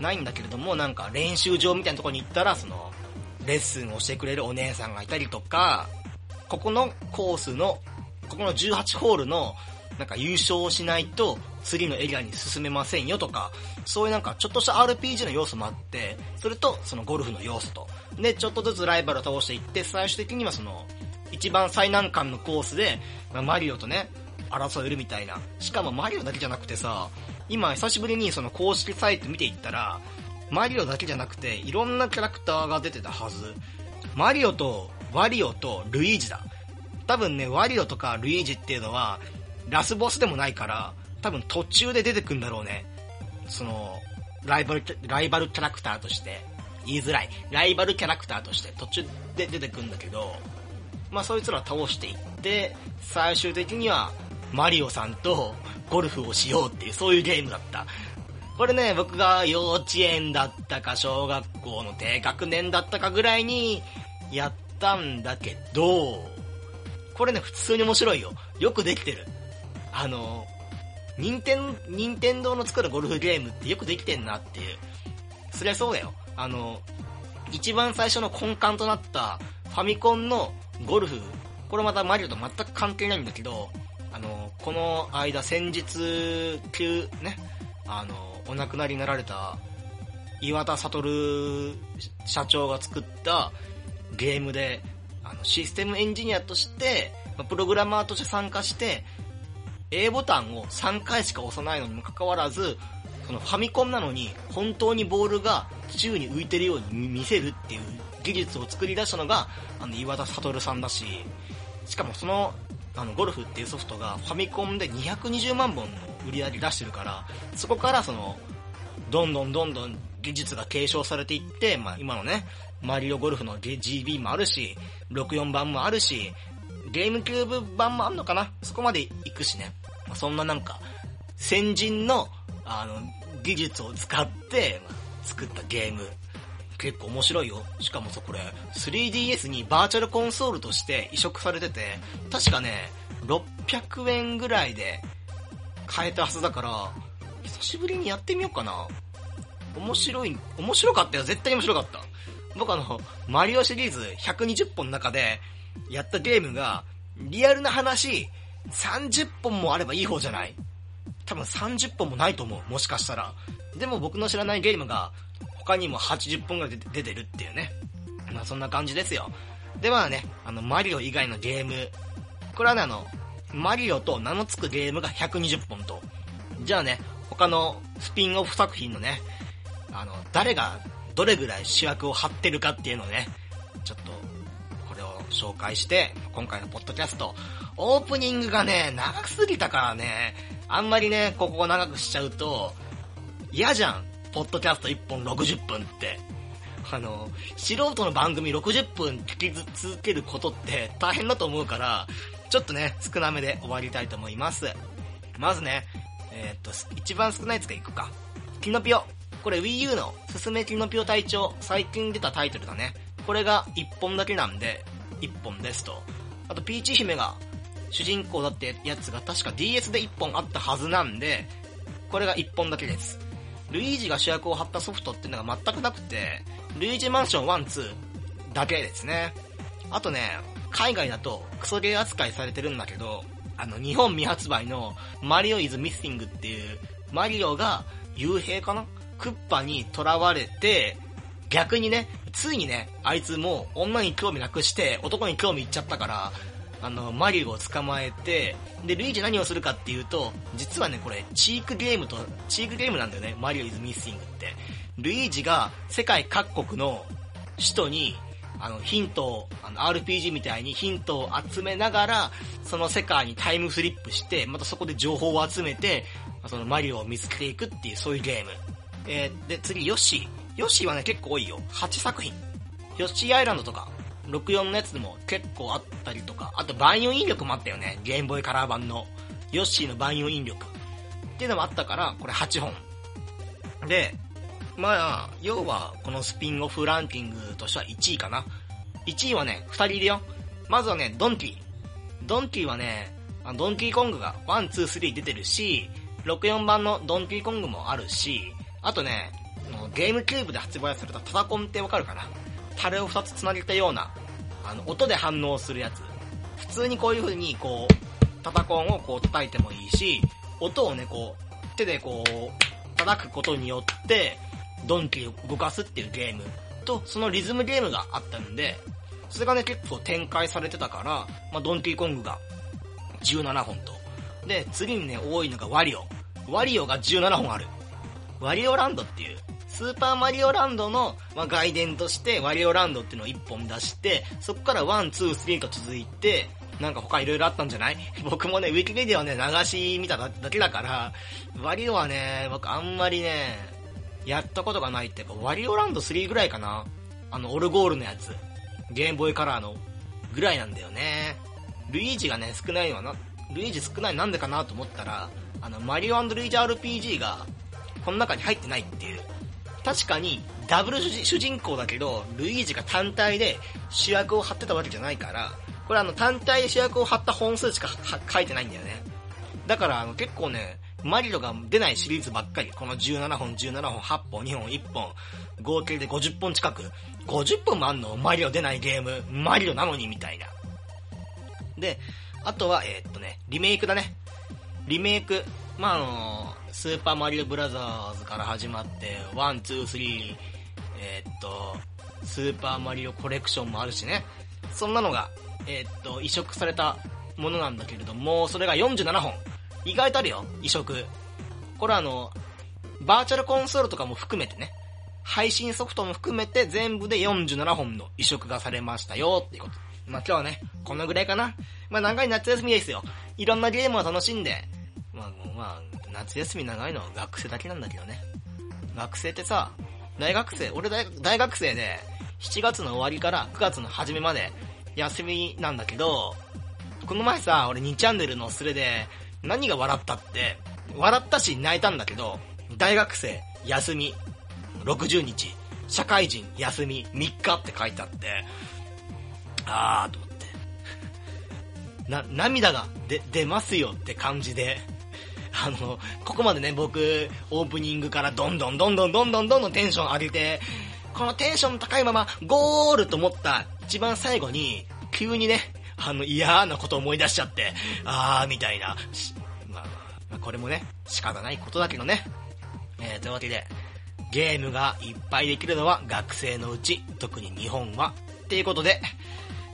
ないんだけれども、なんか練習場みたいなとこに行ったら、その、レッスンをしてくれるお姉さんがいたりとか、ここのコースの、ここの18ホールの、なんか優勝をしないと、次のエリアに進めませんよとか、そういうなんかちょっとした RPG の要素もあって、それとそのゴルフの要素と。で、ちょっとずつライバルを倒していって、最終的にはその、一番最難関のコースで、ま、マリオとね、争えるみたいな。しかもマリオだけじゃなくてさ、今久しぶりにその公式サイト見ていったら、マリオだけじゃなくて、いろんなキャラクターが出てたはず。マリオと、ワリオとルイージだ。多分ね、ワリオとかルイージっていうのは、ラスボスでもないから、多分途中で出てくんだろうね。その、ライバル、ライバルキャラクターとして、言いづらい。ライバルキャラクターとして途中で出てくんだけど、まあそいつら倒していって、最終的にはマリオさんとゴルフをしようっていう、そういうゲームだった。これね、僕が幼稚園だったか、小学校の低学年だったかぐらいにやったんだけど、これね、普通に面白いよ。よくできてる。あの、任天、任天堂の作るゴルフゲームってよくできてんなっていう。そりゃそうだよ。あの、一番最初の根幹となったファミコンのゴルフ、これまたマリオと全く関係ないんだけど、あの、この間先日、急、ね、あの、お亡くなりになられた岩田悟社長が作ったゲームで、あの、システムエンジニアとして、プログラマーとして参加して、A ボタンを3回しか押さないのにもかかわらず、そのファミコンなのに本当にボールが宙に浮いてるように見せるっていう技術を作り出したのが、あの、岩田悟さんだし、しかもそのあの、ゴルフっていうソフトがファミコンで220万本の売り上げ出してるから、そこからその、どんどんどんどん技術が継承されていって、まあ今のね、マリオゴルフの GB もあるし、64版もあるし、ゲームキューブ版もあんのかな？そこまで行くしね。まあ、そんななんか、先人の、あの、技術を使って、まあ、作ったゲーム結構面白いよ。しかもさ、これ、3DS にバーチャルコンソールとして移植されてて、確かね、600円ぐらいで買えたはずだから、久しぶりにやってみようかな。面白い、面白かったよ。絶対面白かった。僕あの、マリオシリーズ120本の中でやったゲームが、リアルな話、30本もあればいい方じゃない？多分30本もないと思う。もしかしたら。でも僕の知らないゲームが他にも80本ぐらい出てるっていうね。まあそんな感じですよ。でまあね、あの、マリオ以外のゲーム。これはね、あの、マリオと名の付くゲームが120本と。じゃあね、他のスピンオフ作品のね、あの、誰がどれぐらい主役を張ってるかっていうのをね、ちょっとこれを紹介して、今回のポッドキャスト、オープニングがね、長すぎたからね、あんまりね、ここを長くしちゃうと、嫌じゃん。ポッドキャスト1本60分って。あの、素人の番組60分聞き続けることって大変だと思うから、ちょっとね、少なめで終わりたいと思います。まずね、えーっと、一番少ないやつからいくか。キノピオ。これ Wii U のすすめキノピオ隊長、最近出たタイトルだね。これが1本だけなんで、1本ですと。あと、ピーチ姫が主人公だってやつが確か DS で1本あったはずなんで、これが1本だけです。ルイージが主役を張ったソフトっていうのが全くなくて、ルイージマンション1、2だけですね。あとね、海外だとクソゲー扱いされてるんだけど、あの、日本未発売のマリオイズミッシングっていう、マリオが幽閉かな？クッパに囚われて、逆にね、ついにね、あいつもう女に興味なくして男に興味いっちゃったから、あの、マリオを捕まえて、で、ルイージ何をするかっていうと、実はね、これ、チークゲームと、チークゲームなんだよね、マリオイズミッシングって。ルイージが世界各国の首都に、あの、ヒントを、あの、RPG みたいにヒントを集めながら、その世界にタイムスリップして、またそこで情報を集めて、そのマリオを見つけていくっていう、そういうゲーム。えーで、次、ヨッシー。ヨッシーはね、結構多いよ。8作品。ヨッシーアイランドとか、64のやつでも結構あったりとか、あと万有引力もあったよね。ゲームボーイカラー版の。ヨッシーの万有引力。っていうのもあったから、これ8本。で、まあ、要は、このスピンオフランキングとしては1位かな。1位はね、2人いるよ。まずはね、ドンキー。ドンキーはね、ドンキーコングが1、2、3出てるし、64版のドンキーコングもあるし、あとね、ゲームキューブで発売されたタタコンってわかるかなタレを2つ繋げたような、あの、音で反応するやつ。普通にこういう風に、こう、タタコンをこう叩いてもいいし、音をね、こう、手でこう、叩くことによって、ドンキーを動かすっていうゲームと、そのリズムゲームがあったんで、それがね、結構展開されてたから、まあ、ドンキーコングが17本と。で、次にね、多いのがワリオ。ワリオが17本ある。ワリオランドっていう、スーパーマリオランドの、まあ、外伝として、ワリオランドっていうのを1本出して、そこから1、2、3と続いて、なんか他いろいろあったんじゃない？僕もね、ウィキペディアをね、流し見ただけだから、ワリオはね、僕あんまりね、やったことがないっていうか、ワリオランド3ぐらいかな？あの、オルゴールのやつ。ゲームボーイカラーの、ぐらいなんだよね。ルイージがね、少ないのはな、ルイージ少ないなんでかなと思ったら、あの、マリオルイージ RPG が、この中に入ってないっていう。確かに、ダブル主人公だけど、ルイージが単体で主役を張ってたわけじゃないから、これあの、単体で主役を張った本数しか書いてないんだよね。だから、あの、結構ね、マリオが出ないシリーズばっかり。この17本、17本、8本、2本、1本。合計で50本近く。50本もあんの？マリオ出ないゲーム。マリオなのに？みたいな。で、あとは、えーっとね、リメイクだね。リメイク。まあ、あの、スーパーマリオブラザーズから始まって、1、2、3、えーっと、スーパーマリオコレクションもあるしね。そんなのが、えーっと、移植されたものなんだけれども、それが47本。意外とあるよ、移植。これあの、バーチャルコンソールとかも含めてね、配信ソフトも含めて全部で47本の移植がされましたよっていうこと。まあ今日はね、このぐらいかな。まあ長い夏休みですよ。いろんなゲームを楽しんで、まあ、夏休み長いのは学生だけなんだけどね。学生ってさ、大学生、俺大大学生で、7月の終わりから9月の初めまで休みなんだけど、この前さ、俺2チャンネルのスレで、何が笑ったって、笑ったし泣いたんだけど、大学生、休み、60日、社会人、休み、3日って書いてあって、あーと思って。な、涙が出、出ますよって感じで、あの、ここまでね、僕、オープニングからどんどんどんどんどんどんどんテンション上げて、このテンション高いまま、ゴールと思った一番最後に、急にね、あの嫌なこと思い出しちゃって、あーみたいな。まあ、まあ、これもね、仕方ないことだけどね。えー、というわけで、ゲームがいっぱいできるのは学生のうち、特に日本は。っていうことで、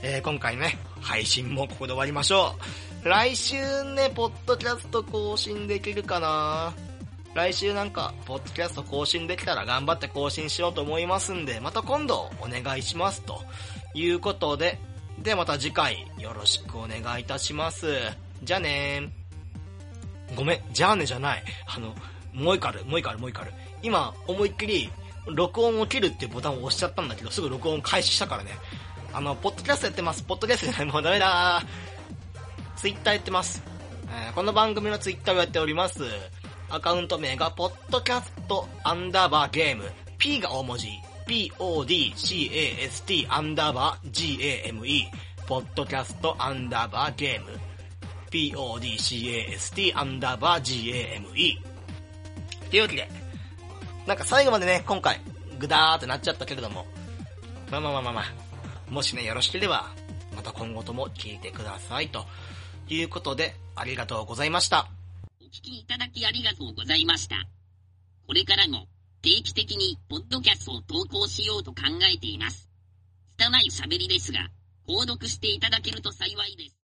えー今回ね、配信もここで終わりましょう。来週ね、ポッドキャスト更新できるかな？来週なんか、ポッドキャスト更新できたら頑張って更新しようと思いますんで、また今度お願いしますということで、でまた次回よろしくお願いいたします。じゃあねー。ごめん、じゃあねじゃない。あの、もう一回ある、もう一回ある、もう一回ある。今、思いっきり、録音を切るっていうボタンを押しちゃったんだけど、すぐ録音開始したからね。あの、ポッドキャストやってます。ポッドキャストじゃない、もうダメだーツイッターやってます。えーこの番組のツイッターをやっております。アカウント名が、ポッドキャストアンダーバーゲーム。P が大文字。podcast アンダーバー game。ポッドキャストアンダーバーゲーム。podcast アンダーバー game。というわけで、なんか最後までね、今回、ぐだーってなっちゃったけれども、まあまあまあまあまあ、もしね、よろしければ、また今後とも聞いてください。とということで、ありがとうございました。お聞きいただきありがとうございました。これからも定期的にポッドキャストを投稿しようと考えています。拙い喋りですが、購読していただけると幸いです。